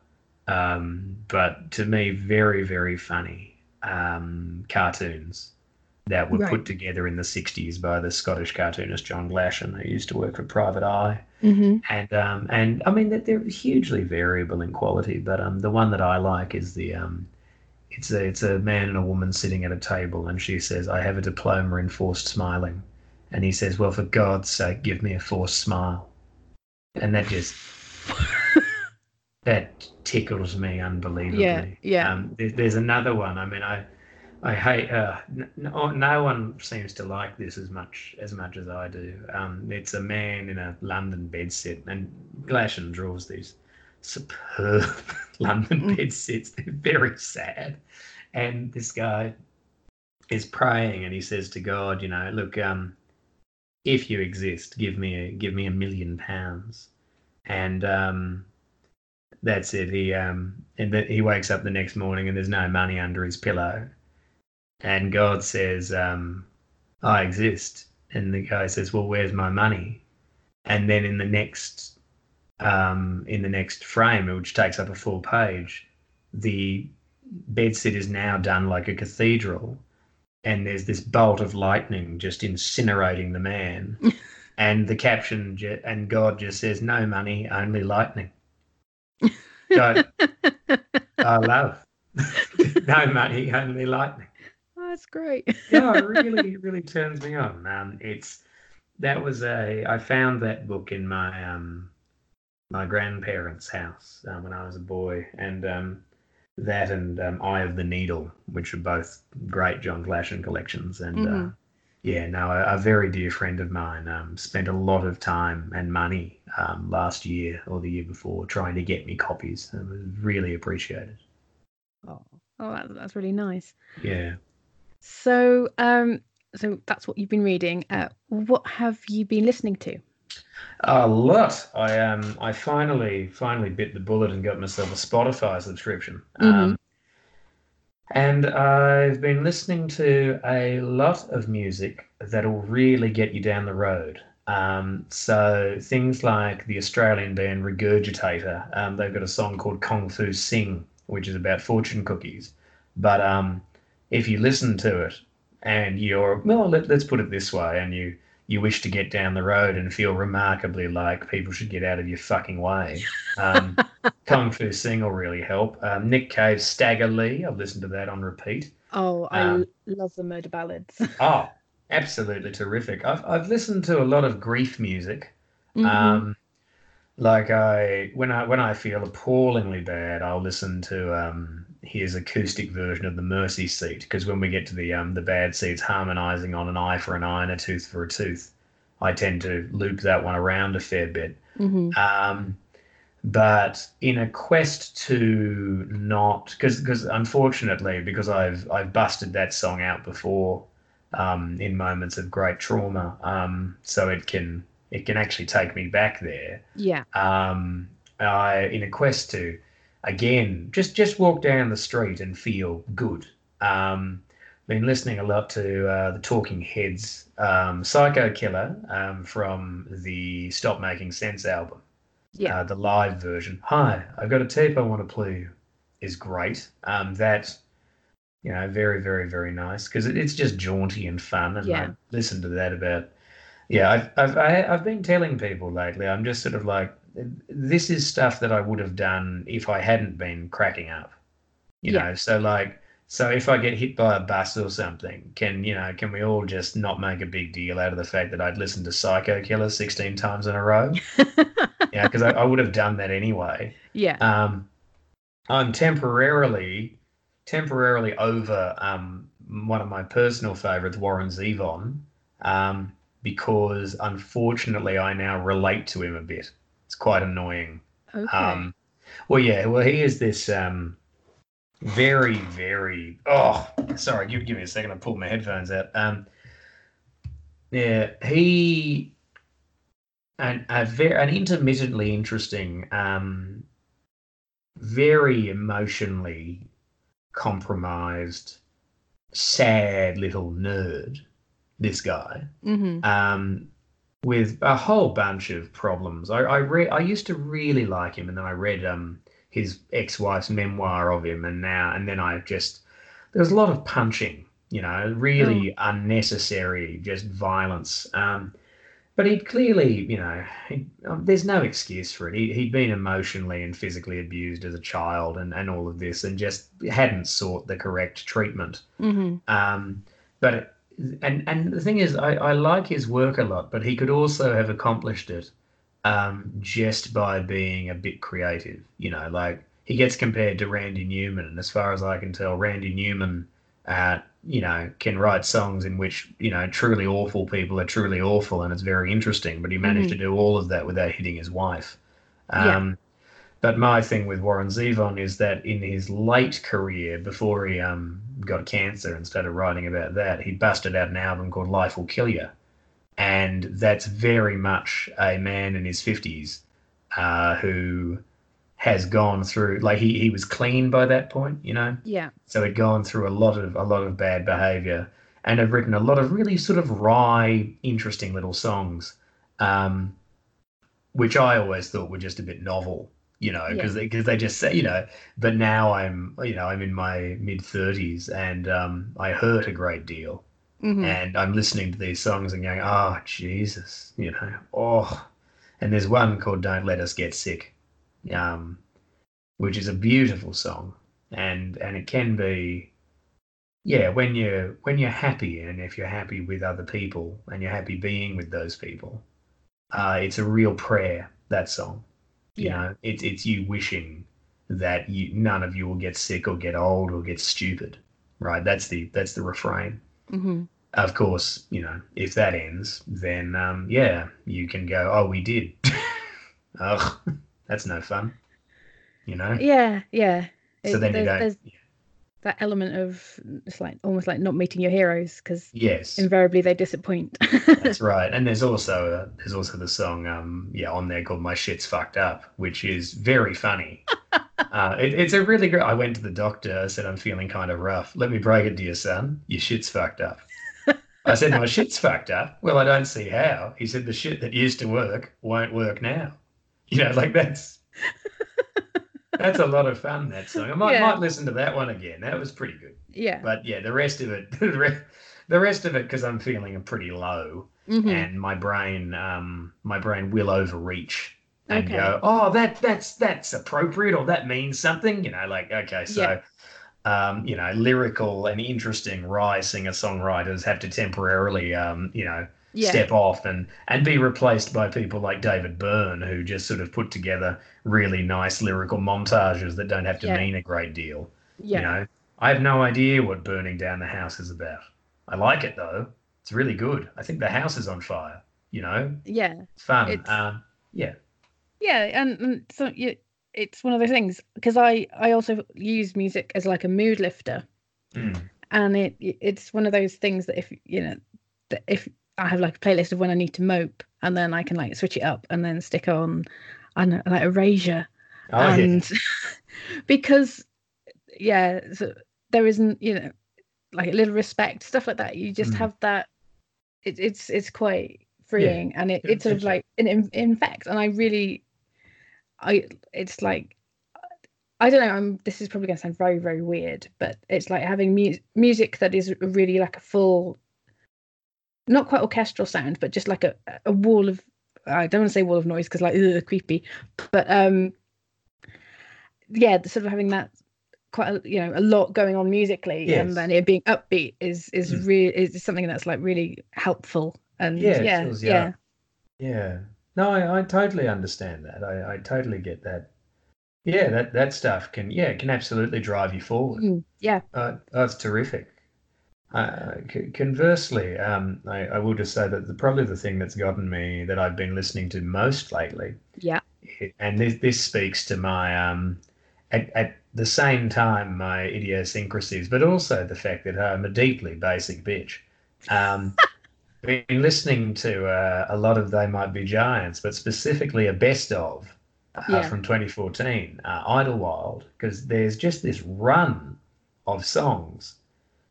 um, but to me very very funny um, cartoons that were Right. put together in the 60s by the Scottish cartoonist John Glashan, who used to work for Private Eye. Hmm and um, and I mean that they're hugely variable in quality, but um, the one that I like is the um, it's a it's a man and a woman sitting at a table, and she says, "I have a diploma in forced smiling," and he says, "Well, for God's sake, give me a forced smile," and that just *laughs* that tickles me unbelievably. Yeah, yeah. Um, there, there's another one. I mean, I I hate. Uh, no, no one seems to like this as much as much as I do. Um, it's a man in a London bed bedsit, and Glashan draws these superb *laughs* London Mm. bedsits. They're very sad, and this guy is praying, and he says to God, you know, look, um, if you exist, give me a give me a million pounds, and um, that's it. He um, and then he wakes up the next morning, and there's no money under his pillow and God says, um, I exist. And the guy says, Well, where's my money? And then in the next um, in the next frame, which takes up a full page, the bedsit is now done like a cathedral, and there's this bolt of lightning just incinerating the man. *laughs* and the caption ju- and God just says, "No money, only lightning." So *laughs* I love *laughs* no money, only lightning. Oh, that's great. Yeah, it really, really turns me on. Um, it's that was a I found that book in my um my grandparents' house um, when I was a boy, and um, that and um, Eye of the Needle, which are both great John Glashan collections, and. Uh, Mhm. yeah, no, a, a very dear friend of mine um, spent a lot of time and money um, last year or the year before trying to get me copies. It was really appreciated. Oh, oh that, that's really nice. Yeah. So, um, so that's what you've been reading. Uh, what have you been listening to? A lot. I um I finally finally bit the bullet and got myself a Spotify subscription. Um, and I've been listening to a lot of music that'll really get you down the road. Um, so things like the Australian band Regurgitator, um, they've got a song called Kung Fu Sing, which is about fortune cookies. But um, if you listen to it and you're well, let, let's put it this way, and you you wish to get down the road and feel remarkably like people should get out of your fucking way. Um, *laughs* Kung Fu Sing will really help. Um, Nick Cave's Stagger Lee, I've listened to that on repeat. Oh, I Um, love the murder ballads. *laughs* Oh, absolutely terrific. I've, I've listened to a lot of grief music. Mhm. Um, like I when I when I feel appallingly bad, I'll listen to um, his acoustic version of the Mercy Seat because when we get to the um, the Bad Seeds harmonising on an eye for an eye and a tooth for a tooth, I tend to loop that one around a fair bit. Mhm. Um, but in a quest to not, because because unfortunately, because I've I've busted that song out before um, in moments of great trauma, um, so it can it can actually take me back there. Yeah. Um, I in a quest to again just just walk down the street and feel good. Um, been listening a lot to uh, the Talking Heads, um, Psycho Killer um, from the Stop Making Sense album Yeah. uh, the live version. Hi, I've got a tape I want to play you. Is great. Um, that you know, very, very, very nice because it, it's just jaunty and fun. And Yeah. I listened to that about. Yeah, I've I've I, I've been telling people lately. I'm just sort of like, this is stuff that I would have done if I hadn't been cracking up. You Yeah. know, so like. So if I get hit by a bus or something, can you know? Can we all just not make a big deal out of the fact that I'd listened to Psycho Killer sixteen times in a row? *laughs* yeah, because I, I would have done that anyway. yeah. Um, I'm temporarily, temporarily over um, one of my personal favorites, Warren Zevon, um, because unfortunately I now relate to him a bit. It's quite annoying. okay. Um, well, yeah, well he is this um, very, very. Oh, sorry, give, give me a second. I pulled my headphones out. Um, yeah, he and a very an intermittently interesting, um, very emotionally compromised, sad little nerd. This guy hmm um, with a whole bunch of problems. I I, re- I used to really like him, and then I read um, his ex-wife's memoir of him, and now and then I just there was a lot of punching, you know, really unnecessary, just violence. Um, but he'd clearly, you know, he, um, there's no excuse for it. He, he'd been emotionally and physically abused as a child, and, and all of this, and just hadn't sought the correct treatment. hmm Um, but and and the thing is, I, I like his work a lot, but he could also have accomplished it um, just by being a bit creative. You know, like he gets compared to Randy Newman, and as far as I can tell, Randy Newman, uh, you know, can write songs in which you know truly awful people are truly awful, and it's very interesting. But he managed Mhm. to do all of that without hitting his wife. Yeah. Um, But my thing with Warren Zevon is that in his late career, before he um, got cancer instead of writing about that, he busted out an album called Life Will Kill You. And that's very much a man in his 50s uh, who has gone through, like, he, he was clean by that point, you know? Yeah. So he'd gone through a lot of a lot of bad behaviour and have written a lot of really sort of wry, interesting little songs, um, which I always thought were just a bit novel, you know, because Yeah. they, 'cause they just say, you know. But now I'm, you know, I'm in my mid thirties and um, I hurt a great deal, Mhm. and I'm listening to these songs and going, "Oh Jesus," you know, oh. And there's one called "Don't Let Us Get Sick," um, which is a beautiful song, and and it can be, yeah, when you're when you're happy and if you're happy with other people and you're happy being with those people, uh, it's a real prayer. That song, you Yeah. know, it's it's you wishing that you none of you will get sick or get old or get stupid, right? That's the that's the refrain Mhm. of course, you know, if that ends, then um, yeah, you can go, oh, we did. *laughs* Ugh, that's no fun, you know. Yeah, yeah. so It- then you there's that element of it's like almost like not meeting your heroes because Yes, invariably they disappoint. that's *laughs* right. And there's also uh, there's also the song, um, yeah, on there called "My Shit's Fucked Up," which is very funny. *laughs* uh, it, it's a really great. I went to the doctor. I said I'm feeling kind of rough. Let me break it to you, son. Your shit's fucked up. I said my shit's fucked up. Well, I don't see how. He said the shit that used to work won't work now. You know, like that's *laughs* that's a lot of fun. That song. I might Yeah. might listen to that one again. That was pretty good. yeah. But yeah, the rest of it, *laughs* the rest of it, because I'm feeling pretty low, Mhm. and my brain, um, my brain will overreach and Okay. go, oh, that that's that's appropriate, or that means something. You know, like okay, so. Yeah. Um, you know, lyrical and interesting wry singer songwriters have to temporarily, um, you know, Yeah. step off and and be replaced by people like David Byrne, who just sort of put together really nice lyrical montages that don't have to Yeah. mean a great deal. Yeah. You know, I have no idea what burning down the house is about. I like it though. It's really good. I think the house is on fire. You know, Yeah. it's fun. It's- Um, yeah. Yeah, and, and so you, it's one of those things because I I also use music as like a mood lifter, Mm. and it it's one of those things that if you know that if I have like a playlist of when I need to mope, and then I can like switch it up and then stick on, and like Erasure, Oh, yeah. and *laughs* because yeah, so there isn't you know like a little respect stuff like that. You just Mm. have that. It, it's it's quite freeing, and it, Yeah, it's sort of like in, in in fact, and I really, I it's like. I don't know. I'm. This is probably going to sound very, very weird, but it's like having mu- music that is really like a full, not quite orchestral sound, but just like a a wall of. I don't want to say wall of noise because like ugh, creepy, but um, yeah, the sort of having that quite a, you know a lot going on musically, Yes. and then it being upbeat is is Mm. really is something that's like really helpful and Yeah, yeah, you yeah. Yeah. No, I, I totally understand that. I, I totally get that. Yeah, that, that stuff can yeah can absolutely drive you forward. Mm, yeah, Uh, that's terrific. Uh, c- conversely, um, I, I will just say that the, probably the thing that's gotten me that I've been listening to most lately, yeah, and this, this speaks to my um, at, at the same time my idiosyncrasies, but also the fact that I'm a deeply basic bitch. Um, *laughs* been listening to uh, a lot of They Might Be Giants, but specifically a best of uh, Yeah. from 2014, uh, Idlewild, because there's just this run of songs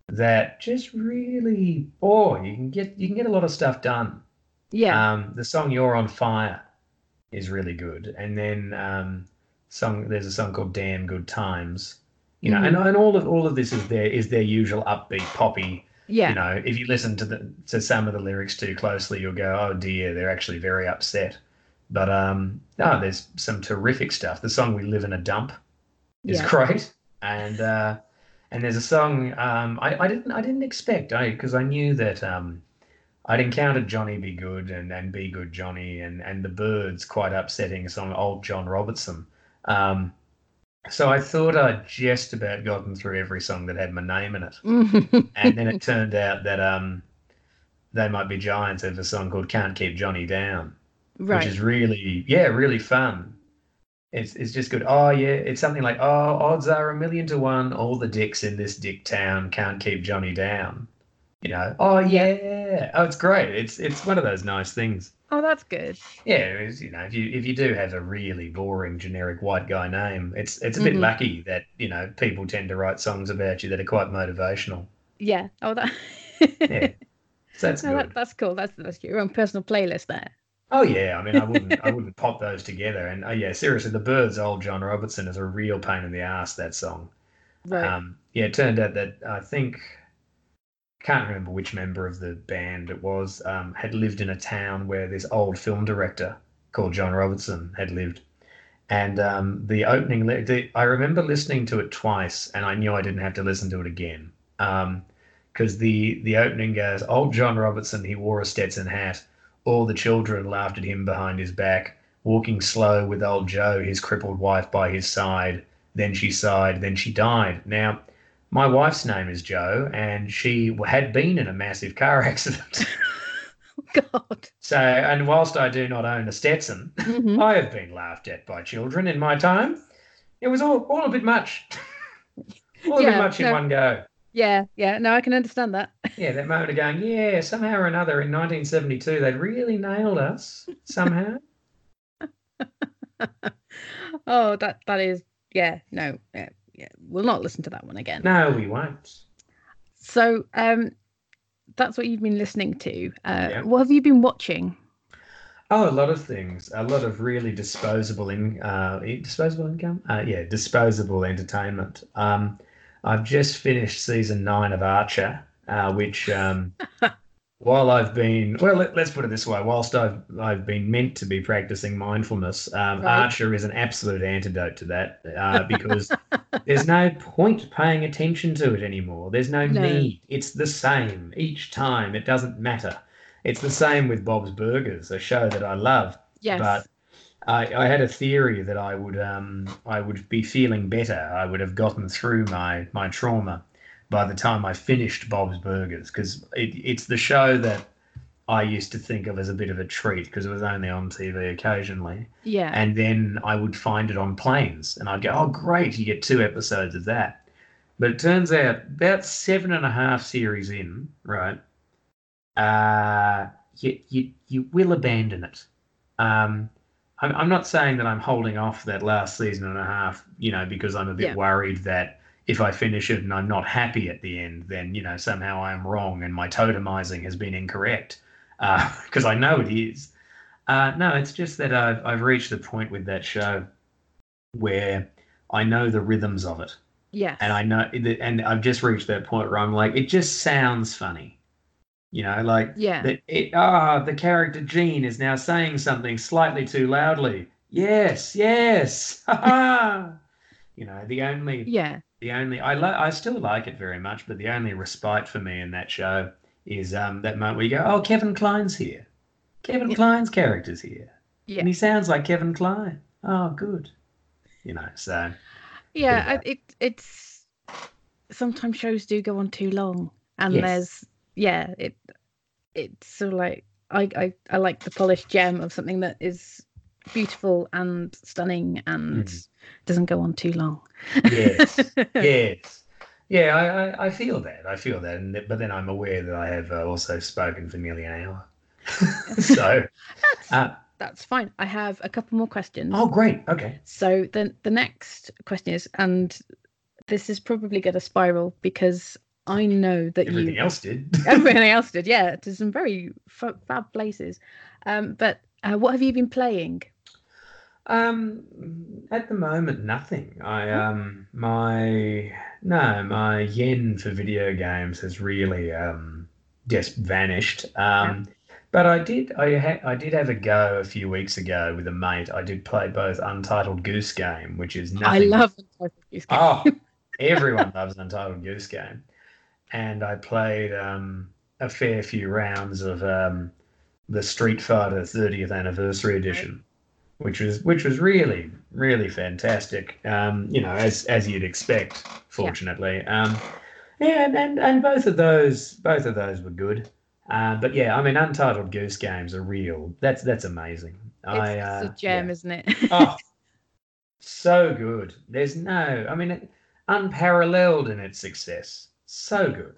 that just really, boy, you can get you can get a lot of stuff done. yeah, Um, the song "You're on Fire" is really good, and then um, song there's a song called "Damn Good Times." You know, and, and all of all of this is their is their usual upbeat poppy yeah, you know, if you listen to the to some of the lyrics too closely, you'll go, "Oh dear, they're actually very upset." But um, no, there's some terrific stuff. The song "We Live in a Dump" is Yeah. great, and uh, and there's a song um, I, I didn't I didn't expect I because I knew that um, I'd encountered Johnny B. Goode and and Be Good Johnny and and the Byrds quite upsetting song Old John Robertson. Um, so I thought I'd just about gotten through every song that had my name in it *laughs* and then it turned out that um they might be giants have a song called "Can't Keep Johnny Down," right, which is really yeah really fun. It's it's just good. Oh yeah, it's something like oh odds are a million to one all the dicks in this dick town can't keep Johnny down. You know. Oh yeah. Oh, it's great. It's it's one of those nice things. oh, that's good. Yeah, you know, if you if you do have a really boring generic white guy name, it's it's a bit Mhm. lucky that you know people tend to write songs about you that are quite motivational. Yeah. Oh, that. Yeah. So *laughs* that's No, good. that, that's cool. That's that's your own personal playlist there. Oh yeah, I mean, I wouldn't, I *laughs* wouldn't pop those together. And oh yeah, seriously, the Byrds' old John Robertson is a real pain in the ass. That song. Right. Um, yeah, it turned out that I think can't remember which member of the band it was, um, had lived in a town where this old film director called John Robertson had lived. And um, the opening, the, I remember listening to it twice, and I knew I didn't have to listen to it again. Because um, the the opening goes, "Old John Robertson, he wore a Stetson hat. All the children laughed at him behind his back, walking slow with old Joe, his crippled wife by his side. Then she sighed, then she died." Now, my wife's name is Joe, and she had been in a massive car *laughs* accident. *laughs* God. So, and whilst I do not own a Stetson, mm-hmm. *laughs* I have been laughed at by children in my time. It was all, all a bit much. all yeah, a bit much no, in one go. Yeah, yeah. No, I can understand that. yeah, that moment of going, yeah, somehow or another in 1972, they'd really nailed us somehow. *laughs* oh, that that is, yeah, no, yeah, yeah. We'll not listen to that one again. No, we won't. So, um, that's what you've been listening to. Uh, yeah. What have you been watching? Oh, a lot of things. A lot of really disposable in uh, disposable income. Uh, yeah, disposable entertainment. Um, I've just finished season nine of Archer, uh, which um, *laughs* while I've been well, let, us put it this way: whilst I've I've been meant to be practicing mindfulness, um, right. Archer is an absolute antidote to that uh, *laughs* because there's no point paying attention to it anymore. There's no, no, need. It's the same each time. It doesn't matter. It's the same with Bob's Burgers, a show that I love. Yes. But I, I had a theory that I would um, I would be feeling better. I would have gotten through my my trauma by the time I finished Bob's Burgers because it, it's the show that I used to think of as a bit of a treat because it was only on TV occasionally. Yeah. And then I would find it on planes and I'd go, oh, great, you get two episodes of that. But it turns out about seven and a half series in, right? Uh, you, you, you will abandon it. Um, I'm, I'm not saying that I'm holding off that last season and a half, you know, because I'm a bit yeah. worried that if I finish it and I'm not happy at the end, then you know somehow I am wrong and my totemizing has been incorrect because uh, *laughs* I know it is. Uh, no, it's just that I've I've reached the point with that show where I know the rhythms of it. Yeah. And I know, and I've just reached that point where I'm like, it just sounds funny. You know, like yeah, that it ah, the character Gene is now saying something slightly too loudly. Yes, yes. *laughs* you know, the only yeah the only I lo- I still like it very much, but the only respite for me in that show is um, that moment where you go, "Oh, Kevin Kline's here. Kevin yeah. Kline's character's here, yeah. and he sounds like Kevin Kline. Oh, good. You know, so yeah, I, it it's sometimes shows do go on too long, and yes. there's yeah, it it's sort of like I, I I like the polished gem of something that is beautiful and stunning and mm. doesn't go on too long. yes, *laughs* yes. Yeah, I, I, I, feel that. I feel that. And, but then I'm aware that I have uh, also spoken for nearly an hour. *laughs* so *laughs* that's, uh, that's fine. I have a couple more questions. Oh, great. Okay. So the, the next question is, and this is probably going to spiral because I know that everything you, else did. *laughs* everything else did, yeah, to some very f- fab places. Um, but uh, what have you been playing? Um, at the moment, nothing. I um, my no, my yen for video games has really um just vanished. Um, yeah. but I did I had I did have a go a few weeks ago with a mate. I did play both Untitled Goose Game, which is nothing. I love Untitled Goose Game. Oh, *laughs* everyone loves Untitled Goose Game, and I played um a fair few rounds of um the Street Fighter 30th Anniversary Edition which was which was really really fantastic. Um, you know, as as you'd expect. Fortunately, yeah. Um, yeah, and, and and both of those both of those were good. Uh, but yeah, I mean, Untitled Goose Games are real. That's that's amazing. It's, I, uh, it's a gem, yeah. isn't it? *laughs* oh, so good. There's no, I mean, it, unparalleled in its success. So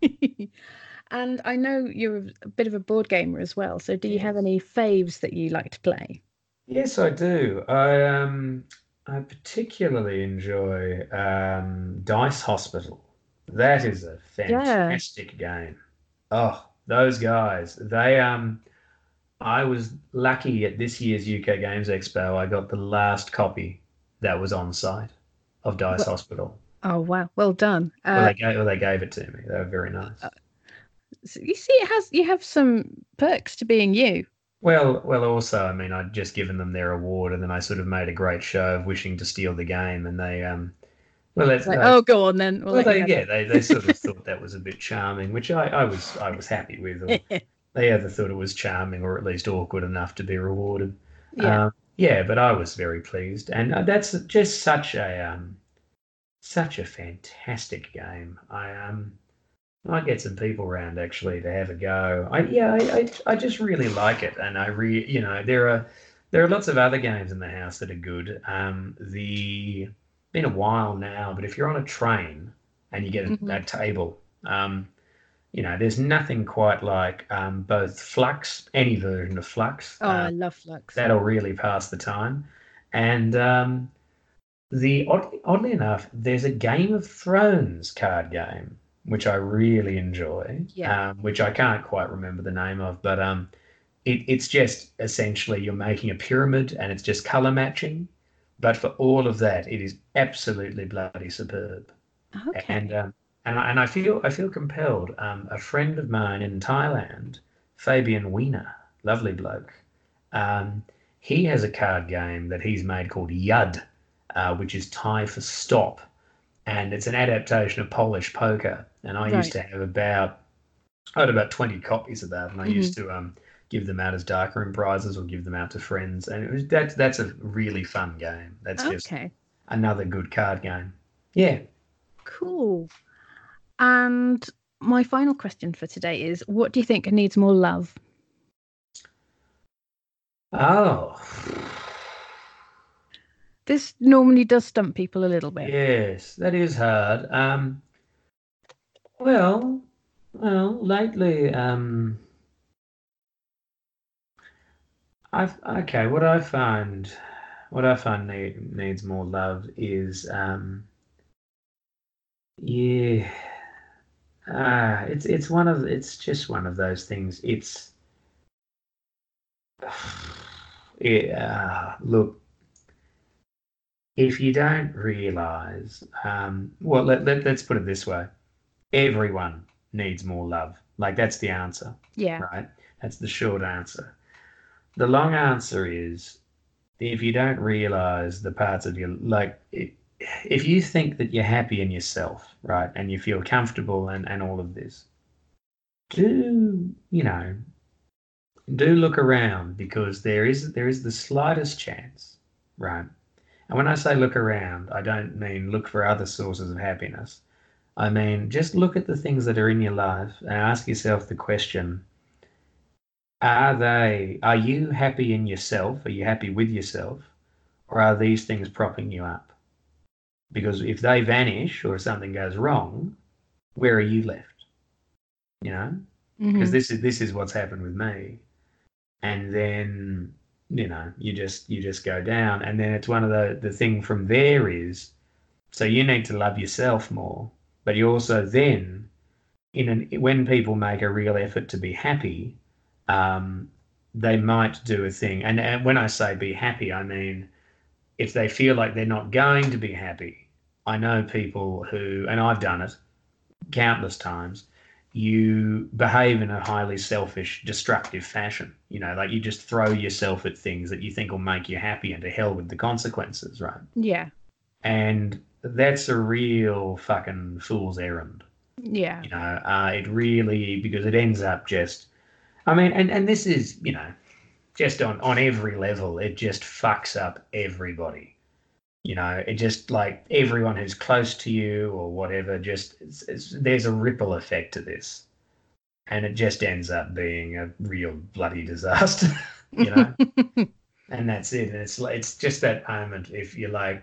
good. *laughs* and I know you're a bit of a board gamer as well. So, do you have any faves that you like to play? Yes, I do. I um I particularly enjoy um, Dice Hospital. That is a fantastic yeah. game. Oh, those guys. They um I was lucky at this year's UK Games Expo. I got the last copy that was on site of Dice well, Hospital. Oh wow, well done. Uh, well, they gave, well, they gave it to me. They were very nice. Uh, So you see, it has you have some perks to being you. Well, well. Also, I mean, I'd just given them their award, and then I sort of made a great show of wishing to steal the game, and they, um, well, Like, oh, go on then. We'll they, yeah, they, they sort of *laughs* thought that was a bit charming, which I, I was I was happy with. *laughs* They either thought it was charming or at least awkward enough to be rewarded. yeah. Um, yeah, but I was very pleased, and uh, that's just such a um, such a fantastic game. I um, might get some people around actually to have a go. I yeah, I, I, I just really like it, and I re you know there are there are lots of other games in the house that are good. Um, the been a while now, but if you're on a train and you get a, Mhm. a table, um, you know, there's nothing quite like um, both Fluxx, any version of Fluxx. oh, I uh, love Fluxx. that'll really pass the time. And um, the oddly, oddly enough, there's a Game of Thrones card game which I really enjoy. Yeah. Um, which I can't quite remember the name of, but um, it, it's just essentially you're making a pyramid and it's just color matching. But for all of that, it is absolutely bloody superb okay. and um, and I, and I feel I feel compelled. Um, a friend of mine in Thailand, Fabian Wiener, lovely bloke. Um, he has a card game that he's made called Yud, uh, which is Thai for stop, and it's an adaptation of Polish poker. And I used to have about I had about twenty copies of that, and I used to um, give them out as darkroom prizes or give them out to friends. And it was that's that's a really fun game. That's just okay. another good card game. Yeah. Cool. And my final question for today is what do you think needs more love? Oh, This normally does stump people a little bit. yes, that is hard. Um, well, well, lately, um, I've okay. What I find, what I find need, needs more love is, um, yeah, ah, it's it's one of it's just one of those things. It's, *sighs* yeah, look. If you don't realize, um, well, let, let, let's put it this way everyone needs more love. Like, that's the answer, Yeah. right? That's the short answer. The long answer is if you don't realize the parts of your, like, it, if you think that you're happy in yourself, right, and you feel comfortable and, and all of this, do, you know, do look around because there is there is the slightest chance, right? And when I say look around, I don't mean look for other sources of happiness. I mean just look at the things that are in your life and ask yourself the question are they are you happy in yourself? Are you happy with yourself? Or are these things propping you up? Because if they vanish or something goes wrong, where are you left? You know? because Mhm. this is this is what's happened with me and then you know you just you just go down. And then it's one of the the thing from there is so you need to love yourself more but you also then in an when people make a real effort to be happy um they might do a thing. And, and when i say be happy i mean if they feel like they're not going to be happy i know people who and i've done it countless times you behave in a highly selfish, destructive fashion. You know, like you just throw yourself at things that you think will make you happy and to hell with the consequences, right? Yeah. And that's a real fucking fool's errand. Yeah. You know, uh, it really, because it ends up just, I mean, and, and this is, you know, just on, on every level, it just fucks up everybody. You know, it just like everyone who's close to you or whatever, just it's, it's, there's a ripple effect to this. And it just ends up being a real bloody disaster, *laughs* you know? *laughs* and that's it. And it's like, it's just that moment if you're like,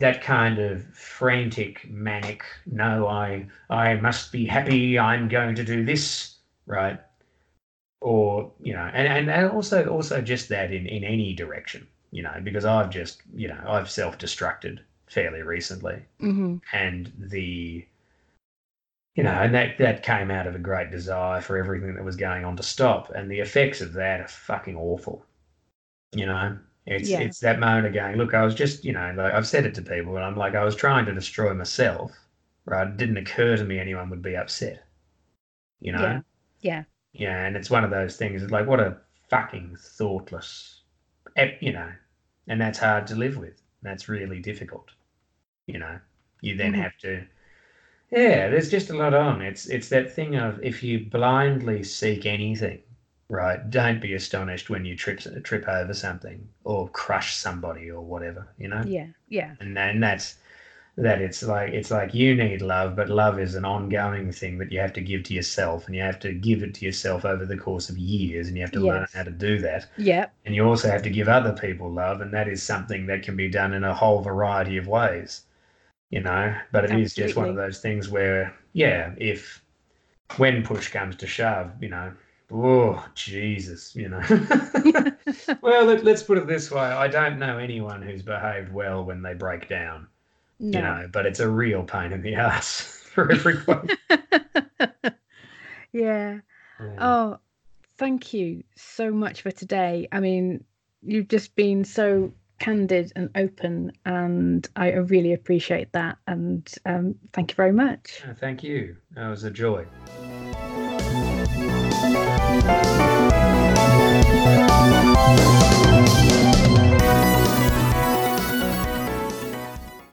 that kind of frantic manic no i i must be happy i'm going to do this right or you know and and, and also also just that in in any direction you know because i've just you know i've self-destructed fairly recently hmm and the you know and that that came out of a great desire for everything that was going on to stop and the effects of that are fucking awful you know it's Yeah. it's that moment of going look i was just you know like i've said it to people and i'm like i was trying to destroy myself right it didn't occur to me anyone would be upset You know. Yeah. Yeah. Yeah, and it's one of those things. It's like what a fucking thoughtless, you know, and that's hard to live with. That's really difficult. You know, you then Mhm. have to. Yeah, there's just a lot on. It's it's that thing of if you blindly seek anything, right? Don't be astonished when you trip trip over something or crush somebody or whatever. You know Yeah. Yeah. and and that's that it's like it's like you need love but love is an ongoing thing that you have to give to yourself and you have to give it to yourself over the course of years and you have to learn how to do that. Yeah. and you also have to give other people love and that is something that can be done in a whole variety of ways you know? But it is just one of those things where yeah if when push comes to shove you know oh jesus you know? *laughs* *laughs* Well let, let's put it this way i don't know anyone who's behaved well when they break down no. You know, but it's a real pain in the *laughs* ass for everyone. *laughs* yeah. Oh, thank you so much for today. I mean, you've just been so candid and open, and I really appreciate that. And um, thank you very much. Thank you. It was a joy. Thank you.